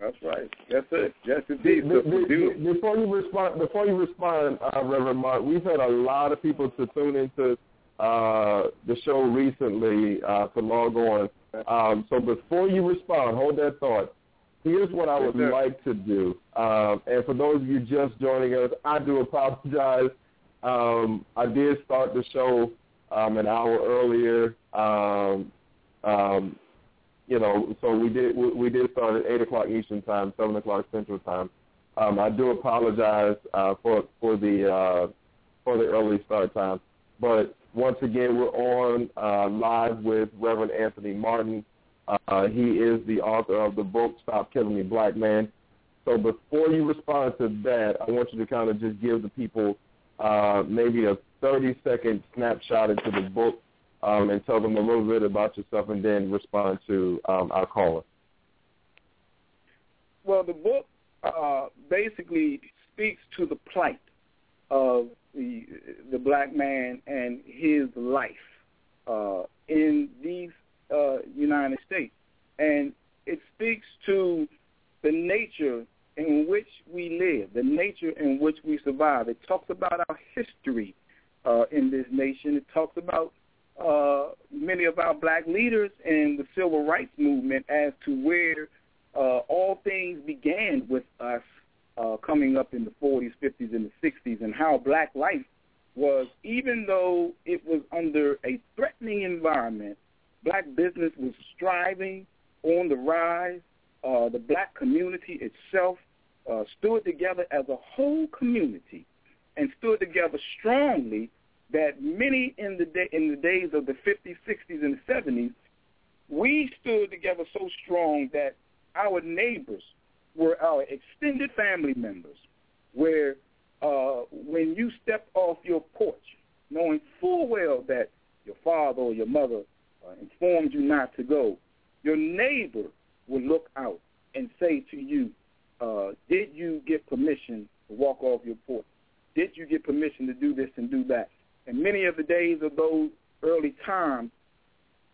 That's right. That's it. Yes, indeed. So before you respond, before you respond, uh, Reverend Mark, we've had a lot of people to tune into uh, the show recently uh, to log on. Um, so before you respond, hold that thought. Here's what I would yes, like to do. Um, and for those of you just joining us, I do apologize. Um, I did start the show um, an hour earlier. You know, so we did we, did start at eight o'clock Eastern time, seven o'clock Central time. Um, I do apologize uh, for for the uh, for the early start time, but once again we're on uh, live with Reverend Anthony Martin. Uh, he is the author of the book Stop Killing Me, Black Man. So before you respond to that, I want you to kind of just give the people uh, maybe a 30 second snapshot into the book um, and tell them a little bit about yourself and then respond to um, our caller. Well, the book uh, basically speaks to the plight of the the black man and his life uh, in these uh, United States, and it speaks to the nature in which we live, the nature in which we survive. It talks about our history uh, in this nation. It talks about uh, many of our black leaders in the civil rights movement as to where uh, all things began with us uh, coming up in the 40s, 50s, and the 60s, and how black life was, even though it was under a threatening environment, black business was striving on the rise. Uh, the black community itself uh, stood together as a whole community and stood together strongly that many in the day, in the days of the 50s, 60s, and 70s, we stood together so strong that our neighbors were our extended family members, where uh, when you stepped off your porch, knowing full well that your father or your mother uh, informed you not to go, your neighbor would look out and say to you, uh, did you get permission to walk off your porch? Did you get permission to do this and do that? And many of the days of those early times,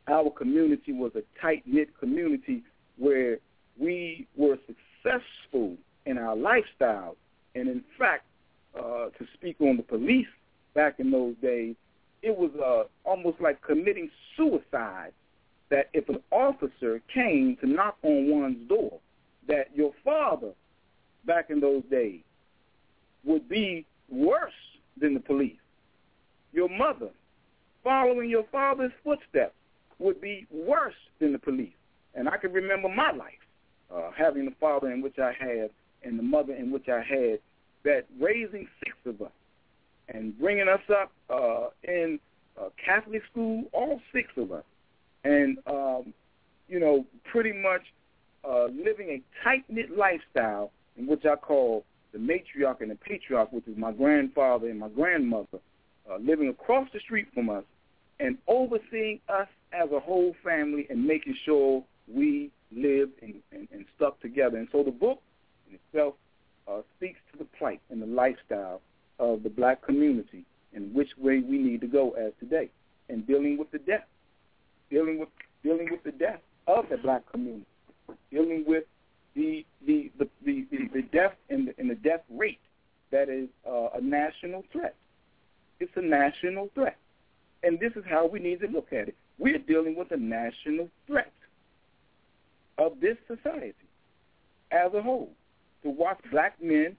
our community was a tight-knit community where we were successful in our lifestyle. And in fact, uh, to speak on the police back in those days, it was uh, almost like committing suicide that if an officer came to knock on one's door, that your father back in those days would be worse than the police your mother following your father's footsteps would be worse than the police. And I can remember my life, uh, having the father in which I had and the mother in which I had, that raising six of us and bringing us up uh, in uh, Catholic school, all six of us, and um, you know, pretty much uh, living a tight-knit lifestyle in which I call the matriarch and the patriarch, which is my grandfather and my grandmother, uh, living across the street from us and overseeing us as a whole family and making sure we live and, and, and stuck together. And so the book in itself uh, speaks to the plight and the lifestyle of the black community and which way we need to go as today and dealing with the death, dealing with dealing with the death of the black community, dealing with the the the the, the, the death and the, and the death rate that is uh, a national threat. It's a national threat. And this is how we need to look at it. We're dealing with a national threat of this society as a whole to watch black men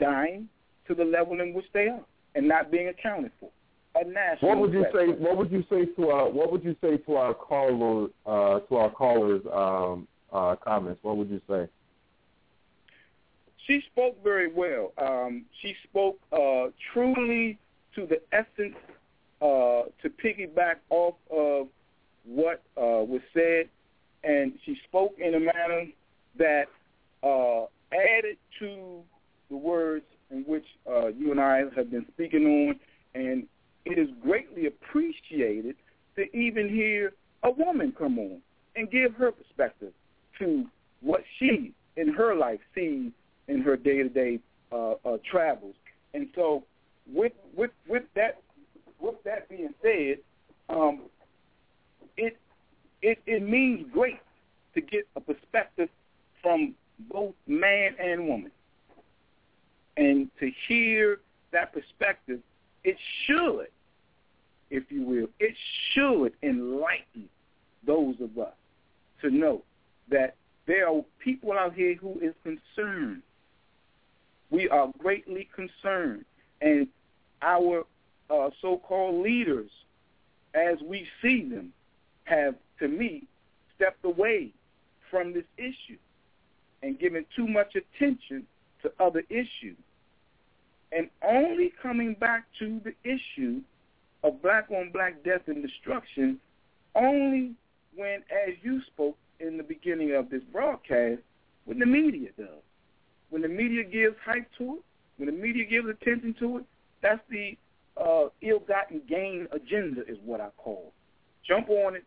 dying to the level in which they are and not being accounted for. A national what would you threat. say? What would you say to our What would you say to our caller uh, to our callers' um, uh, comments? What would you say? She spoke very well. Um, she spoke uh, truly to the essence, uh, to piggyback off of what uh, was said, and she spoke in a manner that uh, added to the words in which uh, you and I have been speaking on, and it is greatly appreciated to even hear a woman come on and give her perspective to what she in her life sees in her day-to-day uh, uh, travels. And so, with with with that with that being said, um, it it it means great to get a perspective from both man and woman, and to hear that perspective, it should, if you will, it should enlighten those of us to know that there are people out here who is concerned. We are greatly concerned. And our uh, so-called leaders, as we see them, have, to me, stepped away from this issue and given too much attention to other issues. And only coming back to the issue of black-on-black death and destruction only when, as you spoke in the beginning of this broadcast, when the media does. When the media gives hype to it, when the media gives attention to it, that's the uh, ill-gotten gain agenda is what I call. Jump on it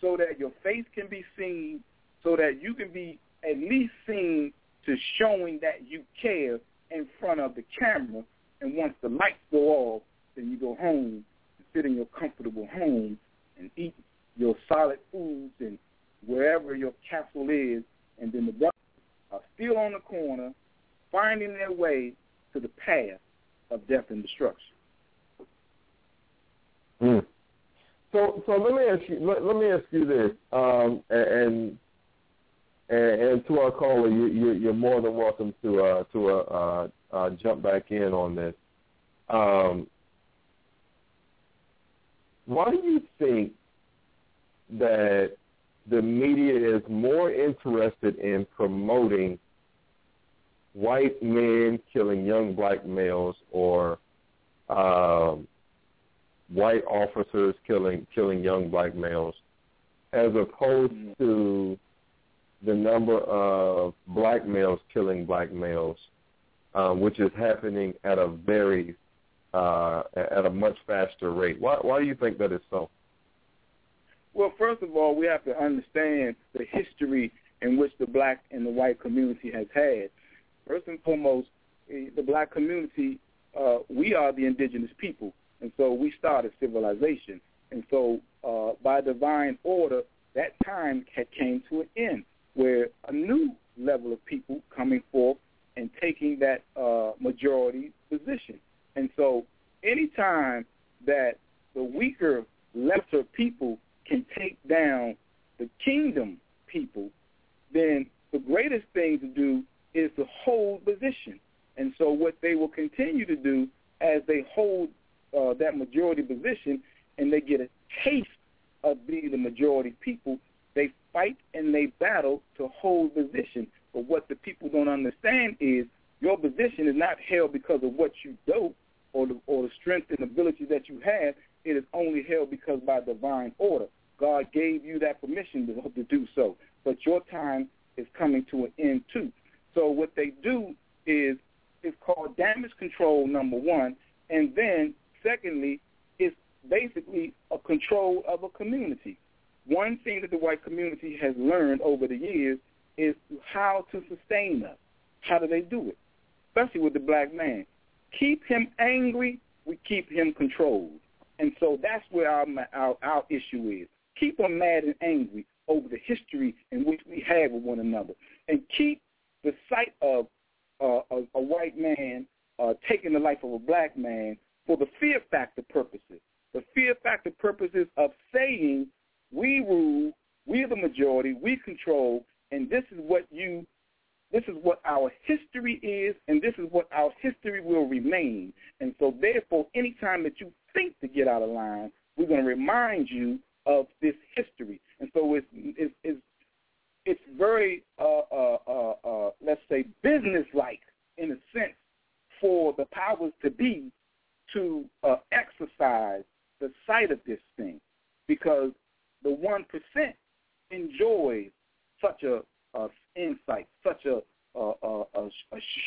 so that your face can be seen, so that you can be at least seen to showing that you care in front of the camera. And once the lights go off, then you go home and sit in your comfortable home and eat your solid foods and wherever your castle is. And then the brothers are still on the corner, finding their way to the path of death and destruction. Mm. So, so let me ask you. Let, let me ask you this, um, and, and and to our caller, you, you, you're more than welcome to uh, to uh, uh, uh, jump back in on this. Um, why do you think that the media is more interested in promoting white men killing young black males or um, white officers killing killing young black males, as opposed mm-hmm. to the number of black males killing black males, um, which is happening at a very uh, at a much faster rate. Why, why do you think that is so? Well, first of all, we have to understand the history in which the black and the white community has had. First and foremost, eh, the black community, uh, we are the indigenous people. And so we started civilization. And so uh, by divine order, that time had came to an end where a new level of people coming forth and taking that uh, majority position. And so anytime that the weaker, lesser people can take down the kingdom people, then the greatest thing to do is to hold position. And so what they will continue to do as they hold uh, that majority position and they get a taste of being the majority people, they fight and they battle to hold position. But what the people don't understand is your position is not held because of what you do or the, or the strength and ability that you have. It is only held because by divine order. God gave you that permission to, to do so. But your time is coming to an end too. So what they do is it's called damage control, number one, and then secondly, it's basically a control of a community. One thing that the white community has learned over the years is how to sustain us. How do they do it? Especially with the black man. Keep him angry, we keep him controlled. And so that's where our, our, our issue is. Keep him mad and angry over the history in which we have with one another. And keep the sight of uh, a, a white man uh, taking the life of a black man for the fear factor purposes. The fear factor purposes of saying we rule, we are the majority, we control, and this is what you this is what our history is, and this is what our history will remain. And so therefore, anytime that you think to get out of line, we're going to remind you of this history. And so it's, it's, it's, it's very, uh, uh, uh, uh, let's say, business-like in a sense for the powers to be to uh, exercise the sight of this thing because the 1% enjoys such a, a insight, such a, a, a,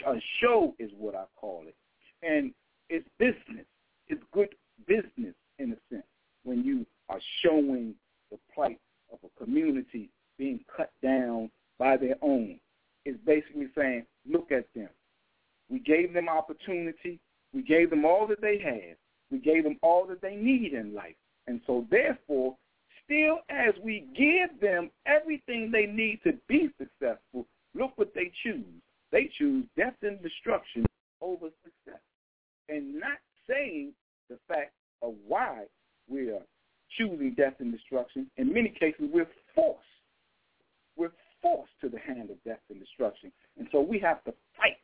a, show is what I call it. And it's business. It's good business in a sense when you are showing the plight of a community being cut down by their own. It's basically saying, look at them. We gave them opportunity. We gave them all that they had. We gave them all that they need in life. And so therefore, still as we give them everything they need to be successful, look what they choose. They choose death and destruction over success. And not saying the fact of why we are choosing death and destruction. In many cases, we're forced. We're forced to the hand of death and destruction. And so we have to fight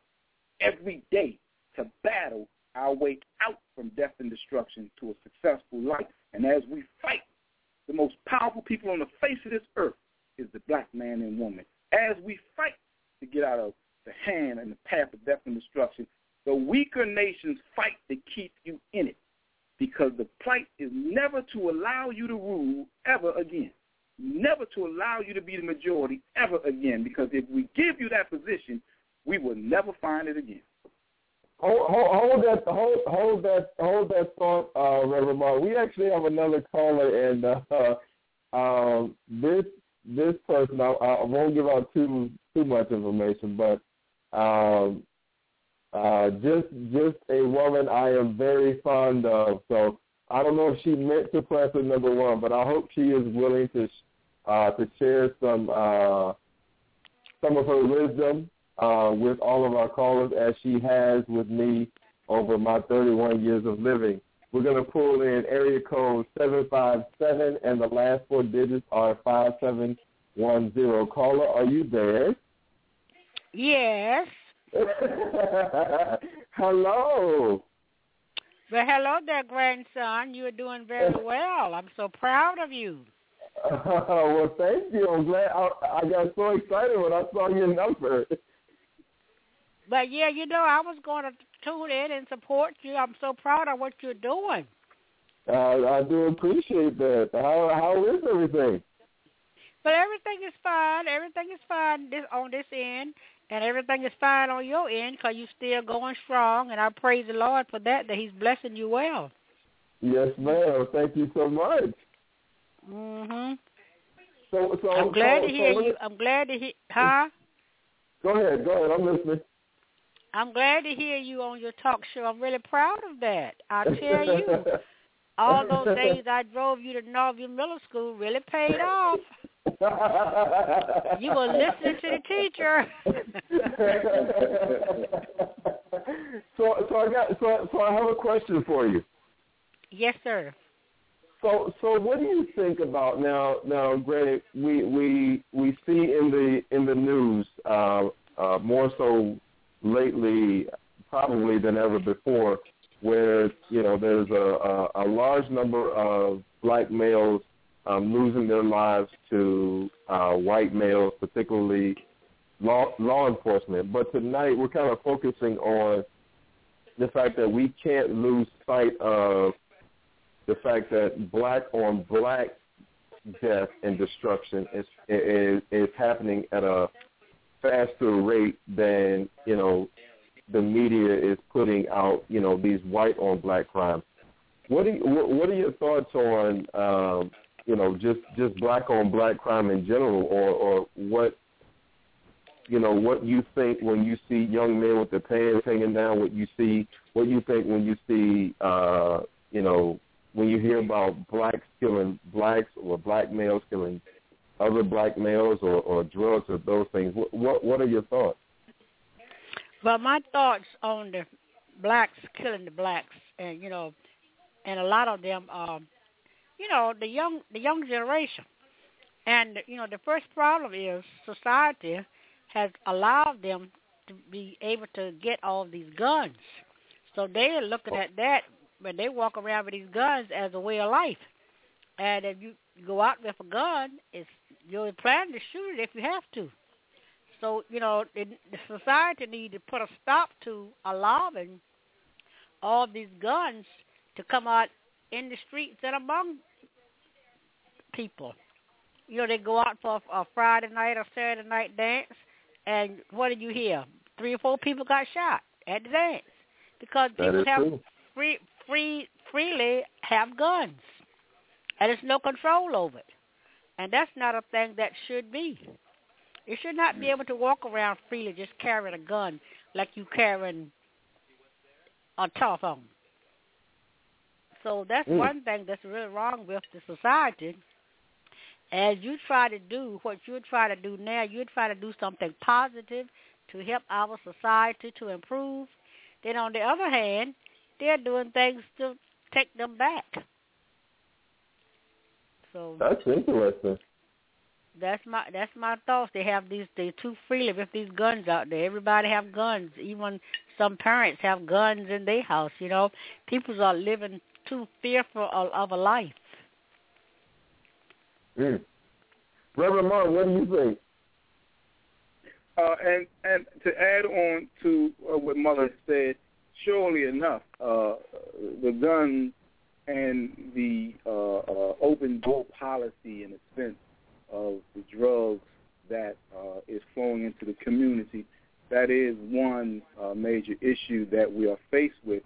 every day to battle our way out from death and destruction to a successful life. And as we fight, the most powerful people on the face of this earth is the black man and woman. As we fight to get out of the hand and the path of death and destruction, the weaker nations fight to keep you in it because the plight is never to allow you to rule ever again. Never to allow you to be the majority ever again because if we give you that position, we will never find it again. Hold, hold, hold that, hold, hold that, hold that thought, uh, Reverend Mark. We actually have another caller, and uh, (laughs) um, this this person, I, I won't give out too too much information, but um, uh, just just a woman I am very fond of. So I don't know if she meant to press it number one, but I hope she is willing to uh, to share some uh, some of her wisdom uh, with all of our callers as she has with me over my 31 years of living. We're going to pull in area code 757, and the last four digits are 5710. Caller, are you there? Yes. (laughs) hello. Well, hello there, grandson. You're doing very (laughs) well. I'm so proud of you. Uh, (laughs) well, thank you. I'm glad. I, I got so excited when I saw your number. But yeah, you know, I was going to tune in and support you. I'm so proud of what you're doing. Uh, I do appreciate that. How how is everything? But everything is fine. Everything is fine this, on this end, and everything is fine on your end because you're still going strong. And I praise the Lord for that. That He's blessing you well. Yes, ma'am. Thank you so much. Mhm. So, so I'm glad so, to hear so you. I'm glad to hear. Huh? Go ahead. Go ahead. I'm listening. I'm glad to hear you on your talk show. I'm really proud of that. I tell you, (laughs) all those days I drove you to Northview Middle School really paid off. you were listening to the teacher. (laughs) so, so I got so so I have a question for you. Yes, sir. So, so what do you think about now? Now, granted, we we we see in the in the news uh, uh, more so lately probably than ever before, where you know there's a, a, a large number of black males um, losing their lives to uh, white males, particularly law, law enforcement. But tonight we're kind of focusing on the fact that we can't lose sight of the fact that black on black death and destruction is is, is happening at a faster rate than you know the media is putting out you know these white on black crimes. What do you, what are your thoughts on um, you know just just black on black crime in general, or or what you know what you think when you see young men with their pants hanging down? What you see? What you think when you see uh, you know when you hear about blacks killing blacks or black males killing other black males or, or drugs or those things. What, what what are your thoughts? Well, my thoughts on the blacks killing the blacks, and you know, and a lot of them, um, you know, the young the young generation, and you know, the first problem is society has allowed them to be able to get all these guns, so they're looking at that when they walk around with these guns as a way of life. And if you go out with a gun, it's you're planning to shoot it if you have to. So you know the, the society need to put a stop to allowing all these guns to come out in the streets and among people. You know they go out for a, a Friday night or Saturday night dance, and what did you hear? Three or four people got shot at the dance because people have true. free, free, freely have guns, and there's no control over it. And that's not a thing that should be. You should not be able to walk around freely just carrying a gun like you carrying a telephone. So that's Mm. one thing that's really wrong with the society. As you try to do what you try to do now, you try to do something positive to help our society to improve. Then on the other hand, they're doing things to take them back. So That's interesting. that's my that's my thoughts. They have these they too freely with these guns out there. Everybody have guns. Even some parents have guns in their house. You know, people are living too fearful of, of a life. Mm. Reverend Martin, what do you think? Uh, and and to add on to uh, what Mother said, surely enough, uh, the gun and the uh, uh, open door policy in a sense of the drugs that uh, is flowing into the community, that is one uh, major issue that we are faced with.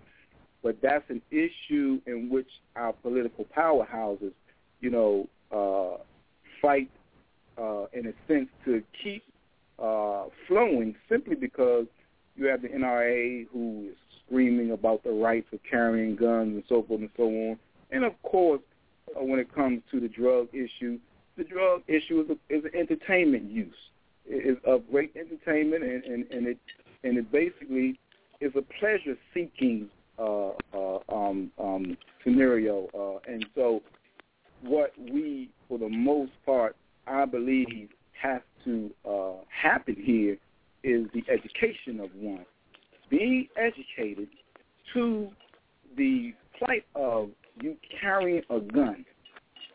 But that's an issue in which our political powerhouses, you know, uh, fight uh, in a sense to keep uh, flowing simply because you have the NRA who is screaming about the rights of carrying guns and so forth and so on. And of course, uh, when it comes to the drug issue, the drug issue is, a, is an entertainment use. It is of great entertainment, and, and, and it and it basically is a pleasure-seeking uh, uh, um, um, scenario. Uh, and so, what we, for the most part, I believe, has to uh, happen here is the education of one. Being educated to the plight of you carrying a gun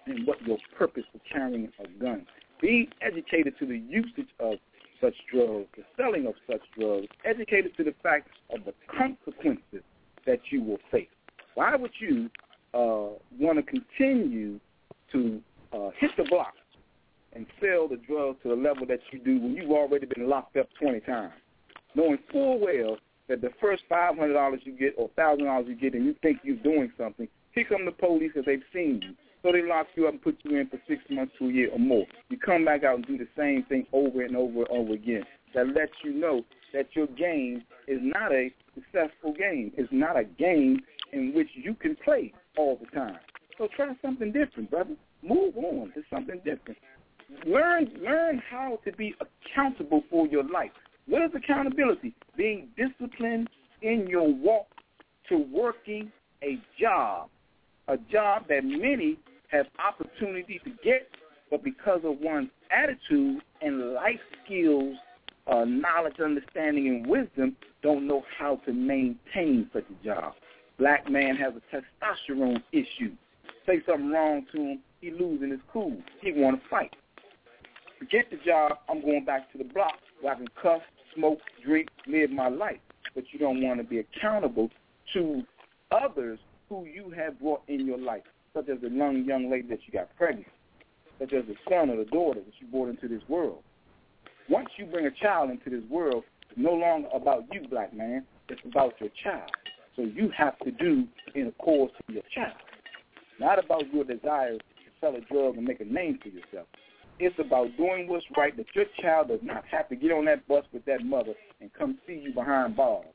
and what your purpose for carrying a gun. Being educated to the usage of such drugs, the selling of such drugs, educated to the fact of the consequences that you will face. Why would you uh, want to continue to uh, hit the block and sell the drug to the level that you do when you've already been locked up 20 times, knowing full well that the first $500 you get or $1,000 you get and you think you're doing something, here come the police because they've seen you. So they lock you up and put you in for six months to a year or more. You come back out and do the same thing over and over and over again. That lets you know that your game is not a successful game. It's not a game in which you can play all the time. So try something different, brother. Move on to something different. Learn learn how to be accountable for your life. What is accountability? Being disciplined in your walk to working a job, a job that many have opportunity to get, but because of one's attitude and life skills, uh, knowledge, understanding, and wisdom, don't know how to maintain such a job. Black man has a testosterone issue. Say something wrong to him, he losing his cool. He want to fight. Forget the job. I'm going back to the block where I can cuss, smoke, drink, live my life. But you don't want to be accountable to others who you have brought in your life, such as the young young lady that you got pregnant, such as the son or the daughter that you brought into this world. Once you bring a child into this world, it's no longer about you, black man. It's about your child. So you have to do in accord to your child. Not about your desire to sell a drug and make a name for yourself. It's about doing what's right that your child does not have to get on that bus with that mother and come see you behind bars.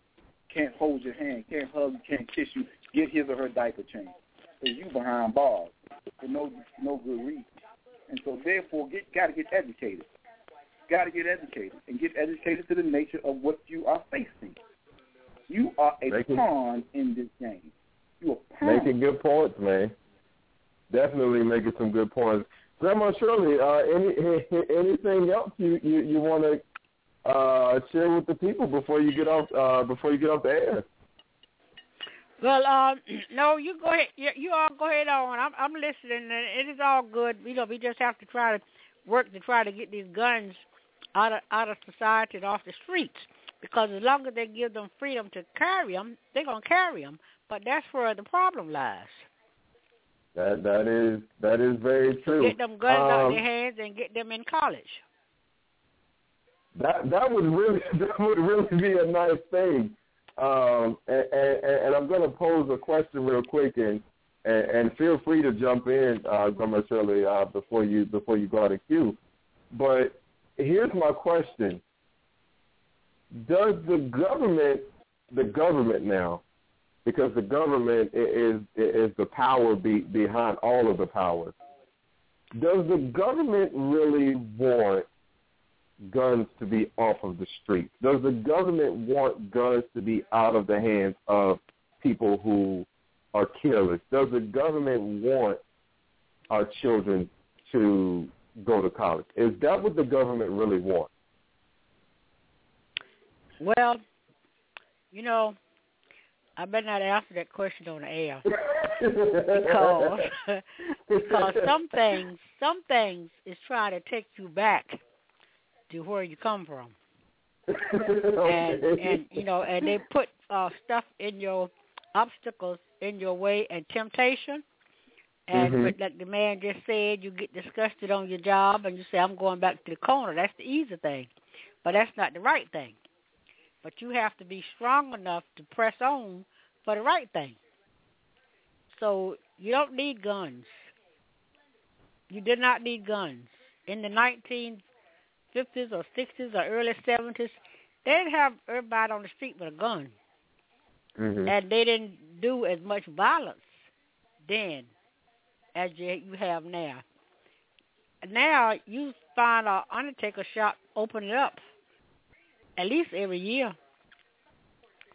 Can't hold your hand, can't hug you, can't kiss you, get his or her diaper changed. Because you behind bars for no no good reason. And so therefore get gotta get educated. Gotta get educated and get educated to the nature of what you are facing. You are a Making- pawn in this game. You a pawn. Making good points, man. Definitely making some good points. Grandma Shirley, uh, any (laughs) anything else you you, you want to uh, share with the people before you get off uh, before you get off the air? Well, um, (clears throat) no, you go ahead. You, you all go ahead on. I'm, I'm listening, and it is all good. You know, we just have to try to work to try to get these guns out of out of society and off the streets. Because as long as they give them freedom to carry them, they're gonna carry them. But that's where the problem lies. That that is that is very true. Get them guns out of Um, their hands and get them in college. That that would really (laughs) that would really be a nice thing. Um, and, and, and I'm going to pose a question real quick, and, and and feel free to jump in, uh, Grandma Shirley, uh, before you before you go out of queue. But here's my question: Does the government, the government now, because the government is is the power be, behind all of the powers. Does the government really want guns to be off of the streets? Does the government want guns to be out of the hands of people who are killers? Does the government want our children to go to college? Is that what the government really wants? Well, you know, I better not answer that question on the air (laughs) because (laughs) because some things some things is trying to take you back to where you come from. and and you know, and they put uh stuff in your obstacles in your way and temptation. And Mhm. like the man just said, you get disgusted on your job and you say, I'm going back to the corner. That's the easy thing. But that's not the right thing. But you have to be strong enough to press on for the right thing. So you don't need guns. You did not need guns. In the 1950s or 60s or early 70s, they didn't have everybody on the street with a gun. Mhm. And they didn't do as much violence then as you, you have now. Now you find a Undertaker shop opening up at least every year.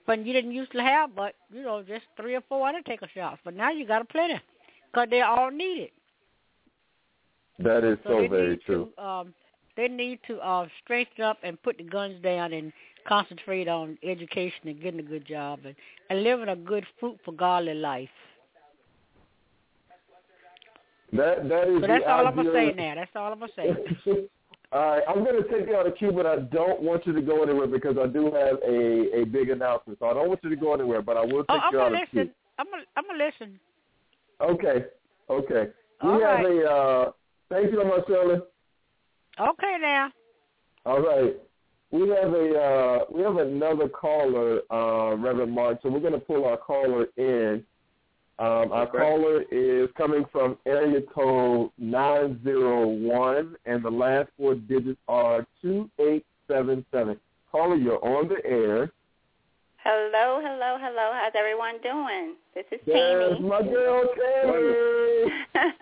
But you didn't used to have, but you know, just three or four Undertaker shops. But now you got a plenty because they're all needed. That is So so very true. to um, they need to uh, strengthen up and put the guns down and concentrate on education and getting a good job and, and living a good, fruitful, godly life. That that is So that's all I'm gonna say now. That's all I'm gonna say. (laughs) All right, I'm going to take you out of queue, but I don't want you to go anywhere because I do have a, a big announcement. So I don't want you to go anywhere, but I will Oh, take I'm you out gonna of queue. I'm gonna I'm gonna listen. Okay, okay. We All have right. a. Uh, thank you much, Shirley. Okay now. All right. We have a uh, we have another caller, uh, Reverend Mark. So we're going to pull our caller in. Um, our Okay. caller is coming from area code nine zero one, and the last four digits are two eight seven seven. Caller, you're on the air. Hello, hello, hello. How's everyone doing? This is There's Tammy. my girl, Tammy. (laughs)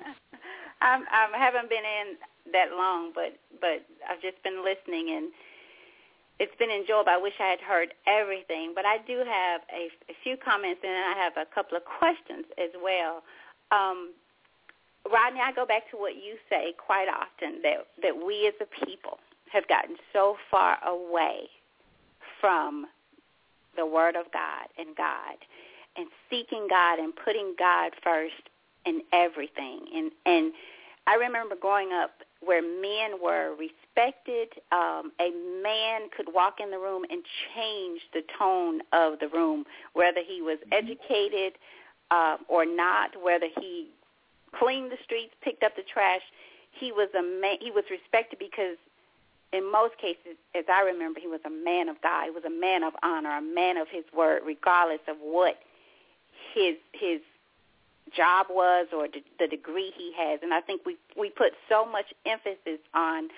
I'm, I haven't been in that long, but but I've just been listening, and it's been enjoyable. I wish I had heard everything, but I do have a, a few comments, and I have a couple of questions as well. Um, Rodney, I go back to what you say quite often that that we as a people have gotten so far away from the Word of God and God, and seeking God and putting God first in everything. And and I remember growing up where men were respected. Um, a man could walk in the room and change the tone of the room, whether he was educated uh, or not, whether he cleaned the streets, picked up the trash. He was a man. He was respected because in most cases, as I remember, he was a man of God. He was a man of honor, a man of his word, regardless of what his his job was or the, degree he has. And I think we we put so much emphasis on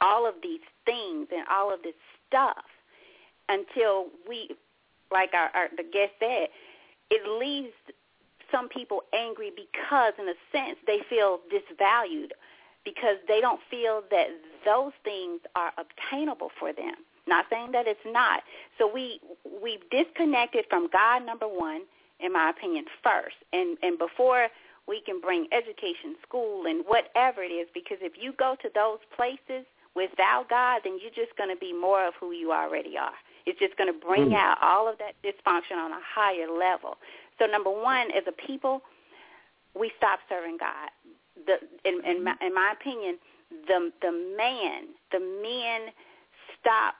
all of these things and all of this stuff until we, like our, our the guest said, it leaves some people angry because, in a sense, they feel disvalued because they don't feel that those things are obtainable for them. Not saying that it's not. So we we've disconnected from God number one, in my opinion, first. And and before we can bring education, school, and whatever it is, because if you go to those places without God, then you're just going to be more of who you already are. It's just going to bring Mm. out all of that dysfunction on a higher level. So number one, as a people, we stop serving God. The, in, in, my, in my opinion, the the man, the men stop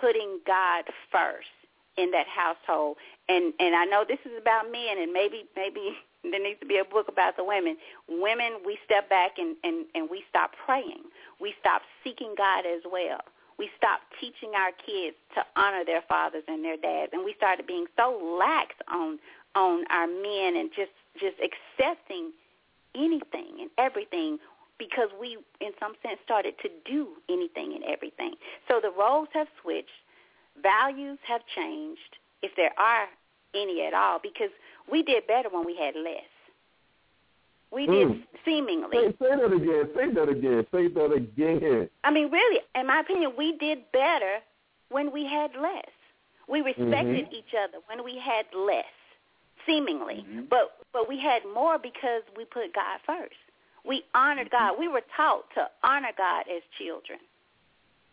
putting God first in that household. And and I know this is about men, and maybe maybe (laughs) there needs to be a book about the women. Women, we step back and and and we stop praying. We stop seeking God as well. We stopped teaching our kids to honor their fathers and their dads, and we started being so lax on on our men and just just accepting anything and everything because we in some sense started to do anything and everything. So the roles have switched, values have changed if there are any at all because we did better when we had less. We did Mm. seemingly. Say, say that again. Say that again. Say that again. I mean, really, in my opinion, we did better when we had less. We respected Mhm. each other when we had less, seemingly. Mhm. But but we had more because we put God first. We honored God. We were taught to honor God as children.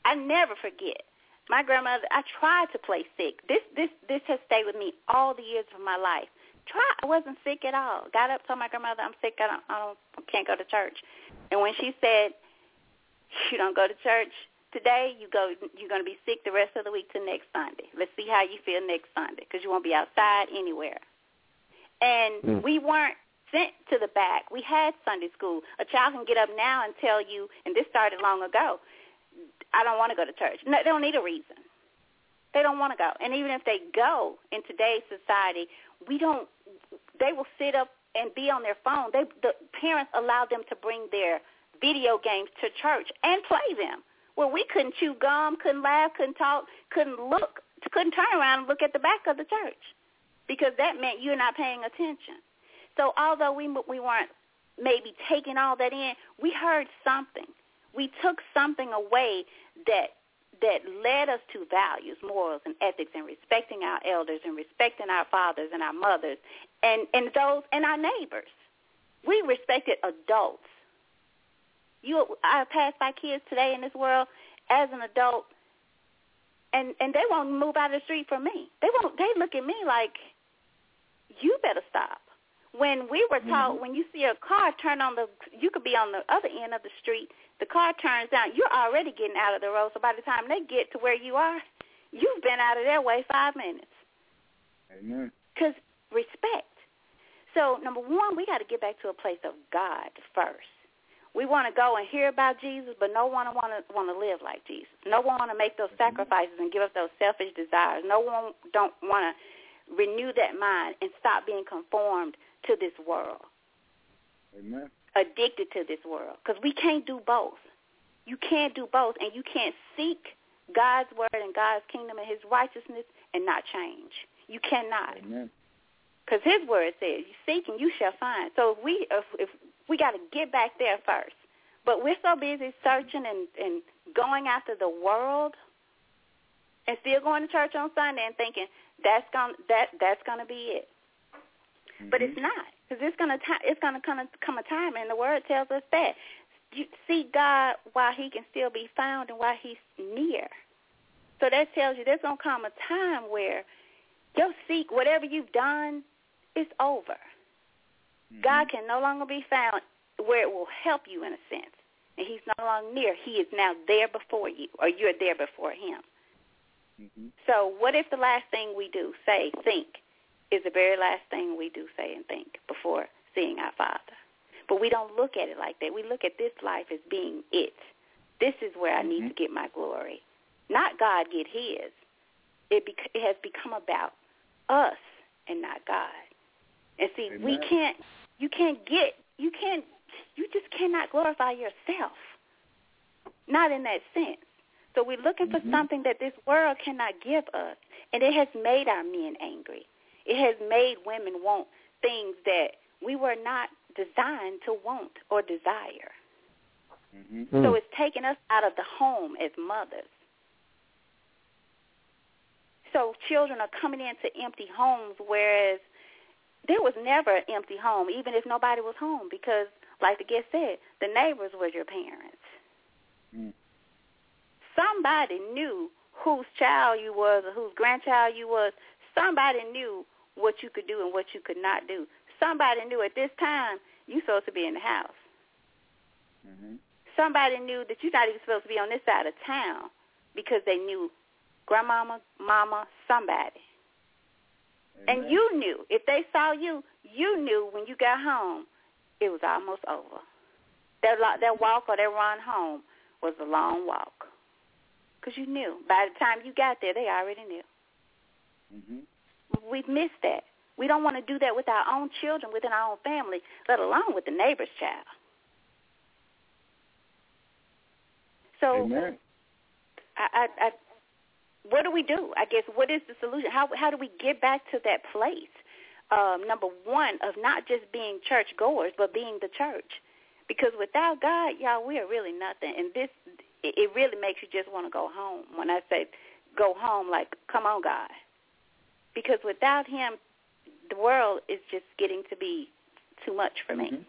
I never forget. My grandmother, I tried to play sick. This this this has stayed with me all the years of my life. Try I wasn't sick at all. Got up told my grandmother I'm sick, I don't I don't I can't go to church. And when she said you don't go to church today, you go you're going to be sick the rest of the week to next Sunday. Let's see how you feel next Sunday because you won't be outside anywhere. And Mm. we weren't sent to the back. We had Sunday school. A child can get up now and tell you, and this started long ago, I don't want to go to church. No, they don't need a reason. They don't want to go. And even if they go in today's society, we don't. They will sit up and be on their phone. They the parents allow them to bring their video games to church and play them. Well, we couldn't chew gum, couldn't laugh, couldn't talk, couldn't look, couldn't turn around and look at the back of the church because that meant you're not paying attention. So although we we weren't maybe taking all that in, we heard something. We took something away that that led us to values, morals, and ethics, and respecting our elders, and respecting our fathers and our mothers, and and those and our neighbors. We respected adults. You, I pass by kids today in this world as an adult, and and they won't move out of the street for me. They won't. They look at me like, you better stop. When we were taught, Mhm. when you see a car turn on the, you could be on the other end of the street. The car turns down. You're already getting out of the road. So by the time they get to where you are, you've been out of their way five minutes. Amen. Because respect. So number one, we got to get back to a place of God first. We want to go and hear about Jesus, but no one want to want to live like Jesus. No one want to make those sacrifices and give up those selfish desires. No one don't want to renew that mind and stop being conformed to this world, Amen. Addicted to this world. Because we can't do both. You can't do both, and you can't seek God's word and God's kingdom and His righteousness and not change. You cannot. Because his word says, "You seek and you shall find." So if we if, if we got to get back there first, but we're so busy searching and and going after the world, and still going to church on Sunday and thinking that's going that that's going to be it. But it's Mhm. not, because it's going to ti it's to come come a time, and the word tells us that you seek God while He can still be found and while He's near. So that tells you there's going to come a time where your seek, whatever you've done, is over. Mhm. God can no longer be found where it will help you in a sense. And he's no longer near. He is now there before you, or you're there before him. Mhm. So what if the last thing we do, say, think, is the very last thing we do, say, and think before seeing our Father? But we don't look at it like that. We look at this life as being it. This is where I need Mhm. to get my glory. Not God get his. It, bec- it has become about us and not God. And see, we can't, you can't get, you can't, you just cannot glorify yourself. Not in that sense. So we're looking for Mhm. something that this world cannot give us. And it has made our men angry. It has made women want things that we were not designed to want or desire. Mhm. Mm. So it's taken us out of the home as mothers. So children are coming into empty homes, whereas there was never an empty home, even if nobody was home, because, like the guest said, the neighbors were your parents. Mm. Somebody knew whose child you was or whose grandchild you was. Somebody knew what you could do and what you could not do. Somebody knew at this time you supposed to be in the house Mhm. somebody knew that you're not even supposed to be on this side of town because they knew grandmama, mama, somebody. And you knew. If they saw you, you knew when you got home it was almost over. That, that walk or that run home was a long walk. Because you knew. By the time you got there, they already knew. Mhm. We've missed that. We don't want to do that with our own children, within our own family, let alone with the neighbor's child. So Amen. I, I, I, what do we do? I guess what is the solution? How how do we get back to that place um, number one of not just being church goers, but being the church. Because without God, y'all, we are really nothing. And this, it really makes you just want to go home. When I say go home, like, come on, God. Because without him, the world is just getting to be too much for me. Mm-hmm.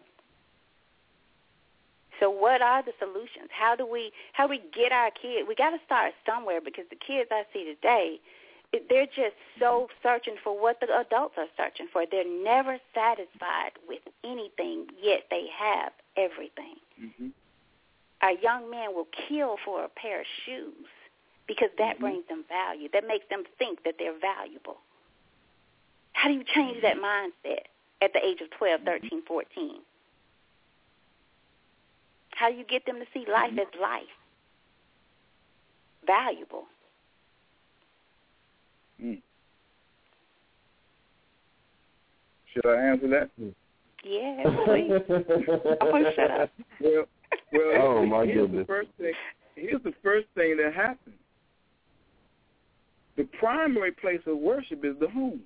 So what are the solutions? How do we how do we get our kids? We got to start somewhere because the kids I see today, they're just so searching for what the adults are searching for. They're never satisfied with anything, yet they have everything. Mm-hmm. Our young men will kill for a pair of shoes because that mm-hmm. brings them value. That makes them think that they're valuable. How do you change that mindset at the age of 12, 13, 14? How do you get them to see life as life? Valuable. Mm. Should I answer that? Yes, (laughs) please. I'm gonna shut up. Well, well. Oh, my here's goodness. The first thing, here's the first thing that happens. The primary place of worship is the home.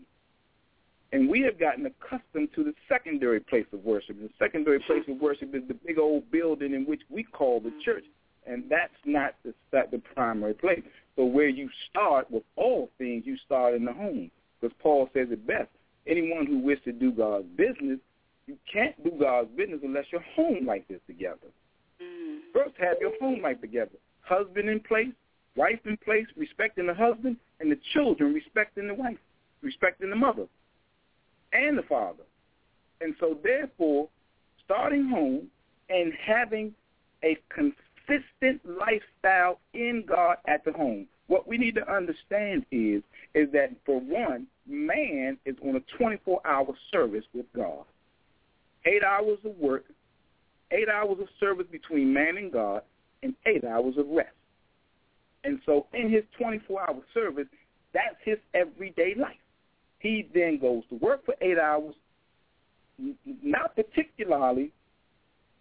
And we have gotten accustomed to the secondary place of worship. The secondary place of worship is the big old building in which we call the church. And that's not the, the primary place. So where you start with all things, you start in the home. Because Paul says it best. Anyone who wishes to do God's business, you can't do God's business unless your home life is together. Mm. First, have your home life together. Husband in place, wife in place, respecting the husband, and the children respecting the wife, respecting the mother and the father. And so therefore, starting home and having a consistent lifestyle in God at the home. What we need to understand is is that for one, man is on a 24-hour service with God. 8 hours of work, 8 hours of service between man and God, and 8 hours of rest. And so in his 24-hour service, that's his everyday life. He then goes to work for eight hours, not particularly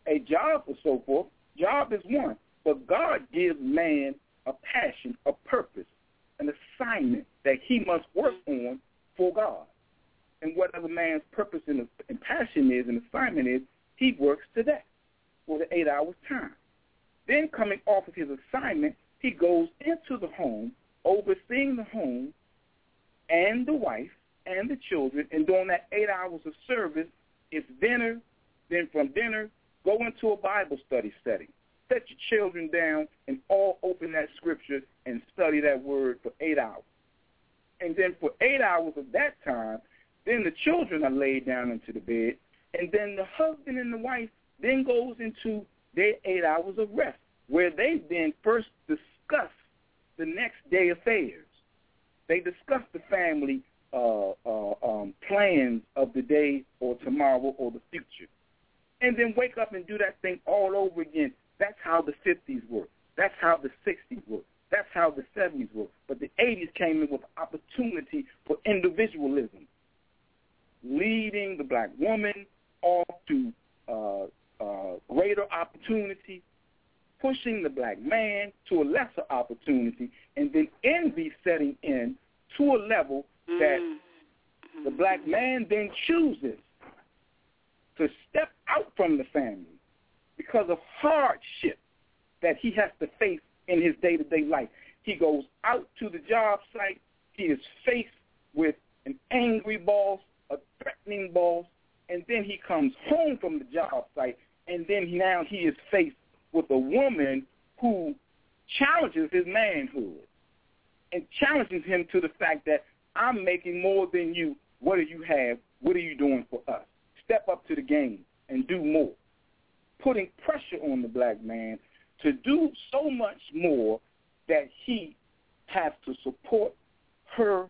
a job or so forth. Job is one, but God gives man a passion, a purpose, an assignment that he must work on for God. And whatever man's purpose and, passion is and assignment is, he works to that for the eight hours time. Then coming off of his assignment, he goes into the home, overseeing the home and the wife, and the children, and during that eight hours of service, it's dinner. Then from dinner, go into a Bible study setting. Set your children down and all open that scripture and study that word for eight hours. And then for eight hours of that time, then the children are laid down into the bed, and then the husband and the wife then goes into their eight hours of rest, where they then first discuss the next day affairs. They discuss the family uh, uh, um, plans of the day or tomorrow or the future. And then wake up and do that thing all over again. That's how the 50s work. That's how the 60s work. That's how the 70s work. But the 80s came in with opportunity for individualism, leading the black woman off to uh, uh, greater opportunity, pushing the black man to a lesser opportunity, and then envy setting in to a level that Mm-hmm. the black man then chooses to step out from the family because of hardship that he has to face in his day-to-day life. He goes out to the job site. He is faced with an angry boss, a threatening boss, and then he comes home from the job site, and then now he is faced with a woman who challenges his manhood and challenges him to the fact that I'm making more than you. What do you have? What are you doing for us? Step up to the game and do more. Putting pressure on the black man to do so much more that he has to support her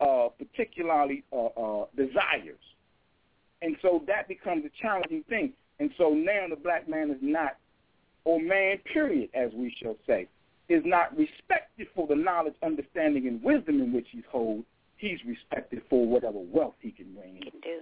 uh, particularly uh, uh, desires. And so that becomes a challenging thing. And so now the black man is not, or man, period, as we shall say, is not respected for the knowledge, understanding, and wisdom in which he's holds, he's respected for whatever wealth he can bring in. Can do.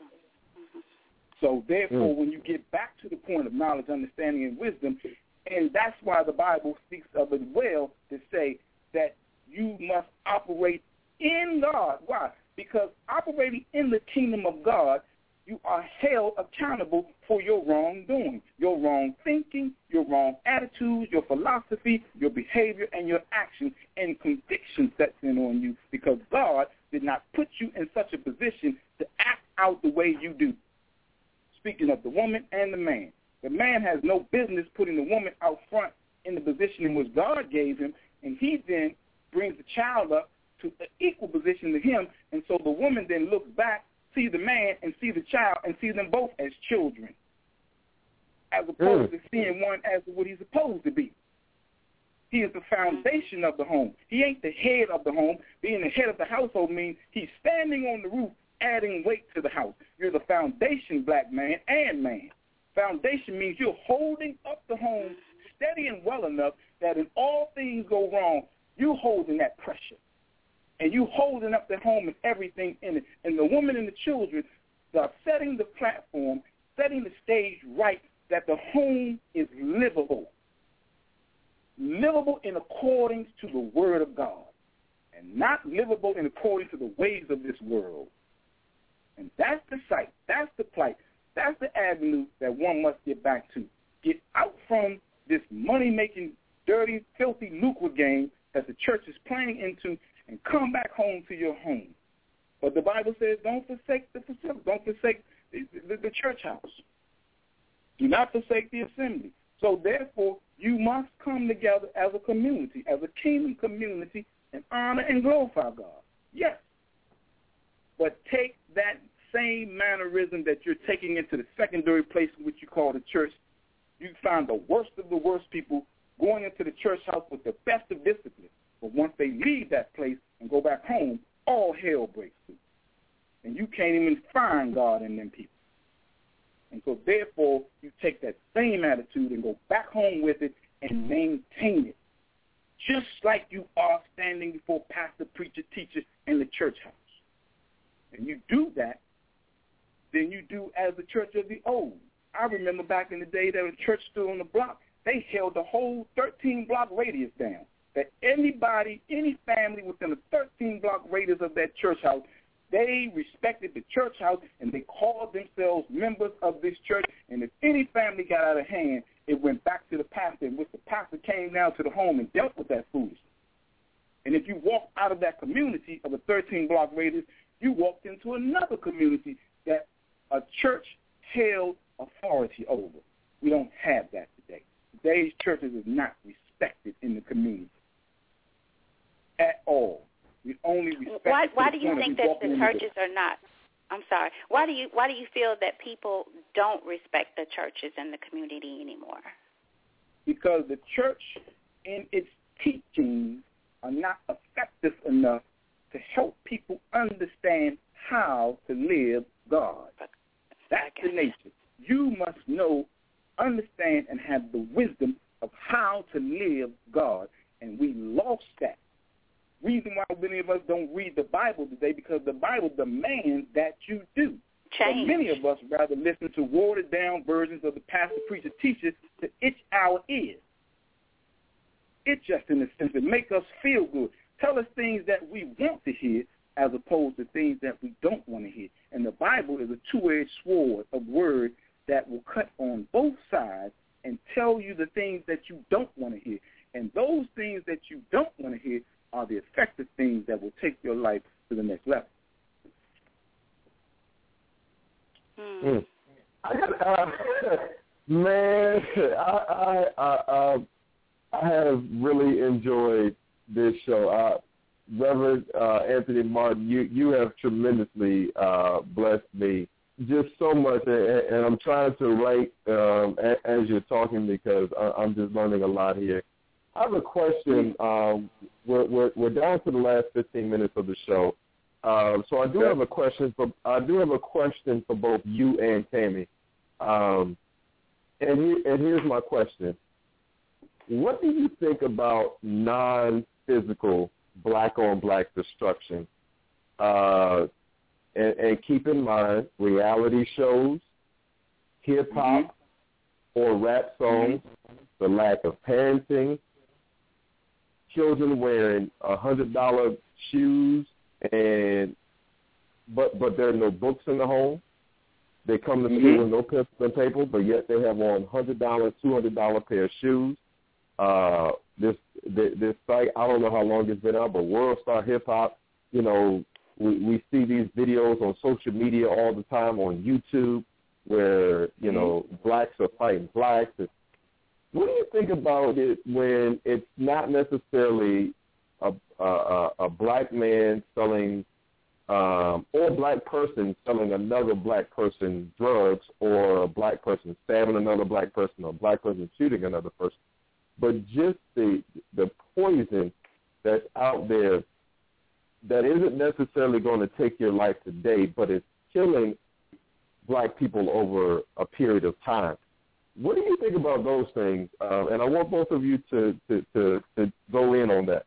So therefore, Mm. when you get back to the point of knowledge, understanding, and wisdom, and that's why the Bible speaks of it well to say that you must operate in God. Why? Because operating operating in the kingdom of God, you are held accountable for your wrongdoing, your wrong thinking, your wrong attitudes, your philosophy, your behavior, and your actions, and conviction sets in on you because God did not put you in such a position to act out the way you do. Speaking of the woman and the man, the man has no business putting the woman out front in the position in which God gave him, and he then brings the child up to an equal position to him, and so the woman then looks back see the man and see the child and see them both as children, as opposed mm. to seeing one as what he's supposed to be. He is the foundation of the home. He ain't the head of the home. Being the head of the household means he's standing on the roof, adding weight to the house. You're the foundation, black man and man. Foundation means you're holding up the home steady and well enough that if all things go wrong, you holding that pressure and you holding up the home and everything in it. And the woman and the children are setting the platform, setting the stage right that the home is livable. Livable in accordance to the word of God and not livable in accordance to the ways of this world. And that's the sight. That's the plight. That's the avenue that one must get back to. Get out from this money-making, dirty, filthy lucre game that the church is playing into and come back home to your home. But the Bible says don't forsake the facility. Don't forsake the, the, the church house. Do not forsake the assembly. So therefore, you must come together as a community, as a kingdom community, and honor and glorify God. Yes. But take that same mannerism that you're taking into the secondary place which you call the church. You find the worst of the worst people going into the church house with the best of discipline. But once they leave that place and go back home, all hell breaks loose. And you can't even find God in them people. And so therefore, you take that same attitude and go back home with it and mm-hmm. maintain it. Just like you are standing before pastor, preacher, teacher in the church house. And you do that, then you do as the church of the old. I remember back in the day that a church stood on the block. They held the whole 13 block radius down that anybody, any family within a 13 block radius of that church house, they respected the church house and they called themselves members of this church. And if any family got out of hand, it went back to the pastor, in which the pastor came down to the home and dealt with that foolishness. And if you walked out of that community of a 13 block radius, you walked into another community that a church held authority over. We don't have that today. Today's churches is not respected in the community all. We only respect. Why, why do you think that the churches are not? I'm sorry. Why do you why do you feel that people don't respect the churches and the community anymore? Because the church and its teachings are not effective enough to help people understand how to live God. That's the nature. You must know, understand, and have the wisdom of how to live God. And we lost that reason why many of us don't read the Bible today because the Bible demands that you do. Change. But many of us rather listen to watered down versions of the pastor, preacher, teacher to itch our ears. It just in a sense to make us feel good. Tell us things that we want to hear as opposed to things that we don't want to hear. And the Bible is a two-edged sword of words that will cut on both sides and tell you the things that you don't want to hear. And those things that you don't want to hear are the effective things that will take your life to the next level. Mm. I uh, man, I, I, I, I have really enjoyed this show. Uh, Reverend uh, Anthony Martin, you you have tremendously uh, blessed me just so much, and, and I'm trying to write um, as you're talking because I'm just learning a lot here. I have a question. Um, we're, we're, we're down to the last 15 minutes of the show. Um, so I do have a question for I do have a question for both you and Tammy. Um, and, he, and here's my question: What do you think about non-physical black-on-black destruction? Uh, and, and keep in mind, reality shows, hip hop, mm-hmm. or rap songs, mm-hmm. the lack of parenting, children wearing a hundred dollar shoes and but but there are no books in the home. They come to Mhm. with no pencil and paper, but yet they have on hundred dollar, two hundred dollar pair of shoes. Uh, this this this site, I don't know how long it's been out, but World Star Hip Hop, you know, we we see these videos on social media all the time on YouTube where you know blacks are fighting blacks. And what do you think about it when it's not necessarily a a, a, black man selling um, or a black person selling another black person drugs, or a black person stabbing another black person, or a black person shooting another person, but just the the poison that's out there that isn't necessarily going to take your life today, but it's killing black people over a period of time. What do you think about those things? Uh, and I want both of you to, to, to, to go in on that.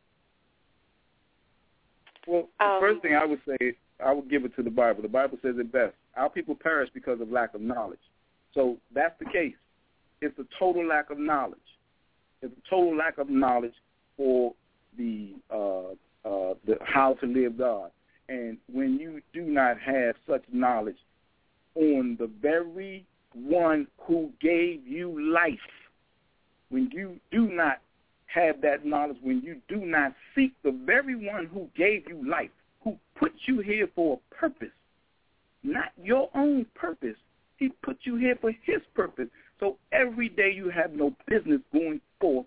Well, the Um, first thing I would say, I would give it to the Bible. The Bible says it best. Our people perish because of lack of knowledge. So that's the case. It's a total lack of knowledge. It's a total lack of knowledge for the uh, uh, the how to live God. And when you do not have such knowledge on the very one who gave you life, when you do not have that knowledge, when you do not seek the very one who gave you life, who put you here for a purpose, not your own purpose. He put you here for his purpose. So every day you have no business going forth,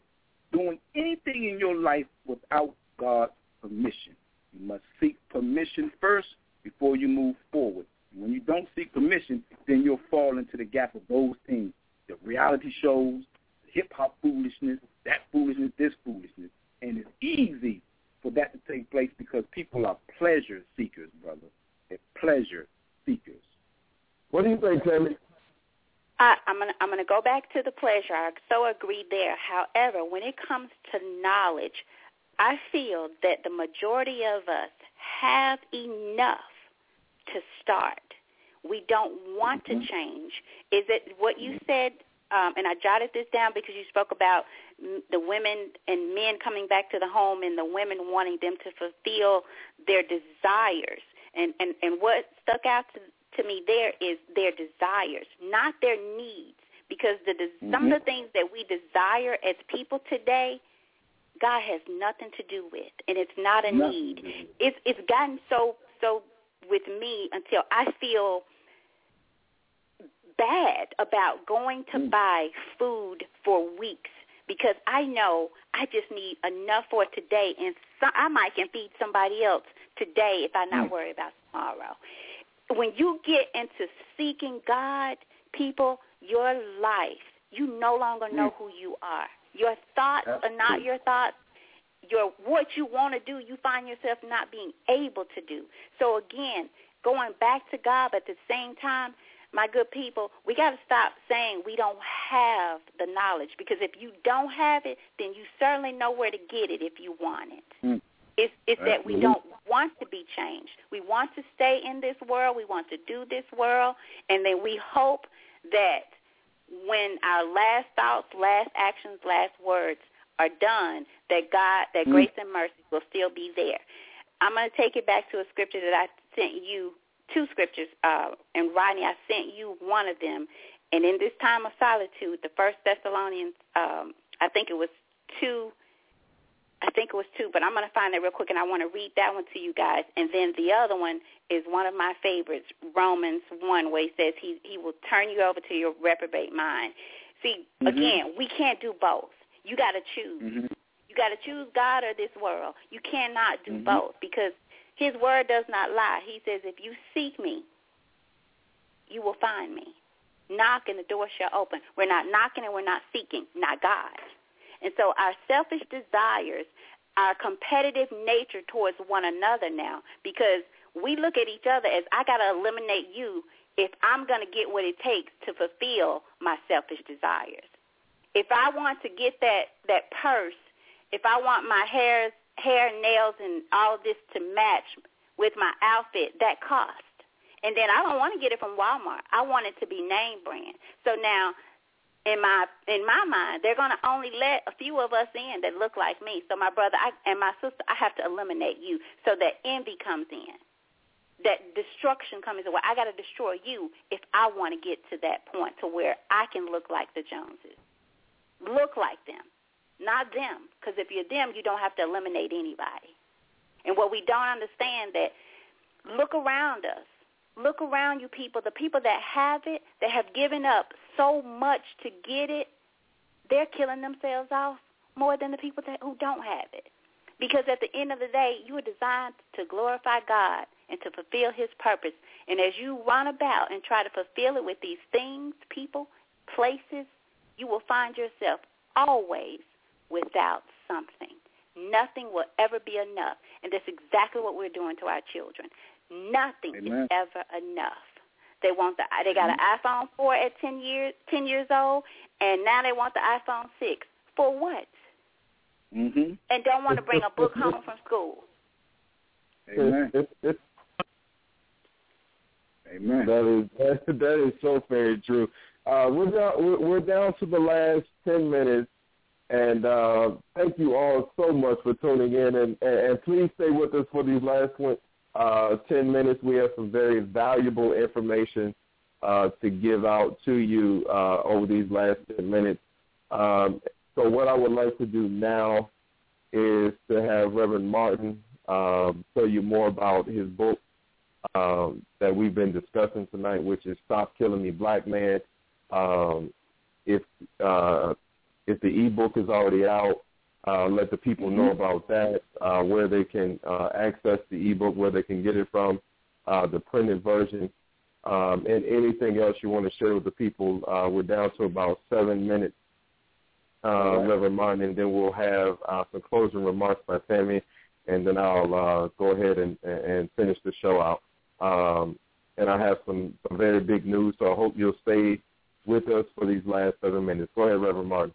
doing anything in your life without God's permission. You must seek permission first before you move forward. When you don't seek permission, then you'll fall into the gap of those things. The reality shows, hip hop foolishness, that foolishness, this foolishness. And it's easy for that to take place because people are pleasure seekers, brother. They're pleasure seekers. What do you think, Tammy? I, I'm gonna I'm gonna go back to the pleasure. I so agree there. However, when it comes to knowledge, I feel that the majority of us have enough to start. We don't want to change. Is it what you said? Um, and I jotted this down because you spoke about the women and men coming back to the home, and the women wanting them to fulfill their desires. And and and what stuck out to to me there is their desires, not their needs. Because the des- some of the things that we desire as people today, God has nothing to do with, and it's not a need. It's it's gotten so so with me until I feel bad about going to mm. buy food for weeks because I know I just need enough for today, and so, I might can feed somebody else today if I'm not mm. worried about tomorrow. When you get into seeking God, people, your life, you no longer know mm. who you are. Your thoughts are not your thoughts. Your what you want to do, you find yourself not being able to do. So again, going back to God, but at the same time, my good people, we got to stop saying we don't have the knowledge because if you don't have it, then you certainly know where to get it if you want it. Mm. It's, it's that we don't want to be changed. We want to stay in this world. We want to do this world, and then we hope that when our last thoughts, last actions, last words are done, that God, that Mm. grace and mercy will still be there. I'm going to take it back to a scripture that I sent you, two scriptures, uh, and Rodney, I sent you one of them. And in this time of solitude, the First Thessalonians, um, I think it was two. I think it was two, but I'm going to find that real quick, and I want to read that one to you guys. And then the other one is one of my favorites, Romans 1, where he says he, he will turn you over to your reprobate mind. See, Mhm. again, we can't do both. You got to choose. hmm You got to choose God or this world. You cannot do Mhm. both because his word does not lie. He says, if you seek me, you will find me. Knock and the door shall open. We're not knocking and we're not seeking, not God. And so our selfish desires, our competitive nature towards one another now, because we look at each other as I got to eliminate you if I'm going to get what it takes to fulfill my selfish desires. If I want to get that that purse, if I want my hair, hair, nails, and all this to match with my outfit, that cost. And then I don't want to get it from Walmart. I want it to be name brand. So now, in my in my mind, they're going to only let a few of us in that look like me. So my brother I, and my sister, I have to eliminate you so that envy comes in. that destruction comes away. I got to destroy you if I want to get to that point to where I can look like the Joneses. Look like them, not them. Because if you're them, you don't have to eliminate anybody. And what we don't understand that look around us. Look around you people. The people that have it, that have given up so much to get it, they're killing themselves off more than the people that who don't have it. Because at the end of the day, you are designed to glorify God and to fulfill his purpose. And as you run about and try to fulfill it with these things, people, places, you will find yourself always without something. Nothing will ever be enough. And that's exactly what we're doing to our children. Nothing Amen. is ever enough. They want the they got an iPhone 4 at 10 years 10 years old and now they want the iPhone 6. For what? Mhm. And don't want to bring a (laughs) book home from school. Amen. Amen. That is that, (laughs) that is so very true. Uh, we're down we're, down to the last ten minutes, and uh, thank you all so much for tuning in, and, and, and please stay with us for these last uh, ten minutes. We have some very valuable information uh, to give out to you uh, over these last ten minutes. Um, so what I would like to do now is to have Reverend Martin um, tell you more about his book um, that we've been discussing tonight, which is "Stop Killing Me, Black Man." Um, if uh, if the ebook is already out, uh, let the people know about that, uh, where they can uh, access the ebook, where they can get it from, uh, the printed version, um, and anything else you want to share with the people. Uh, we're down to about seven minutes, uh, Reverend Martin, and then we'll have uh, some closing remarks by Tammy, and then I'll uh, go ahead and, and finish the show out. Um, and I have some, some very big news, so I hope you'll stay with us for these last seven minutes. Go ahead, Reverend Martin.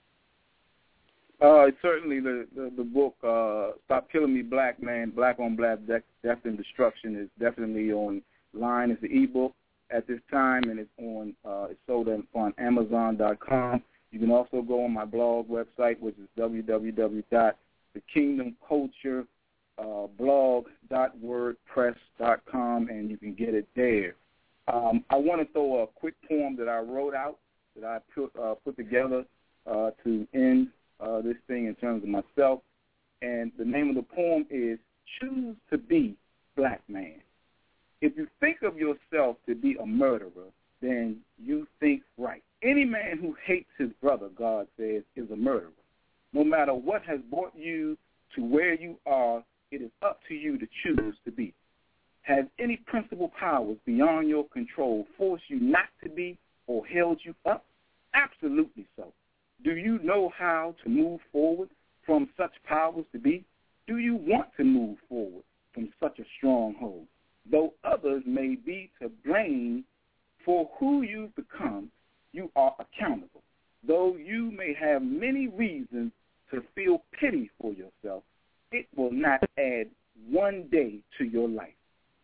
Uh, certainly the, the the book uh, "Stop Killing Me, Black Man: Black on Black Death, Death and Destruction" is definitely online as the ebook at this time, and it's on uh, it's sold on Amazon.com. You can also go on my blog website, which is www.thekingdomculture uh, and you can get it there. Um, I want to throw a quick poem that I wrote out that I put uh, put together uh, to end uh, this thing in terms of myself. And the name of the poem is Choose to Be Black Man. If you think of yourself to be a murderer, then you think right. Any man who hates his brother, God says, is a murderer. No matter what has brought you to where you are, it is up to you to choose to be. Has any principal powers beyond your control forced you not to be or held you up? Absolutely so. Do you know how to move forward from such powers to be? Do you want to move forward from such a stronghold? Though others may be to blame for who you've become, you are accountable. Though you may have many reasons to feel pity for yourself, it will not add one day to your life.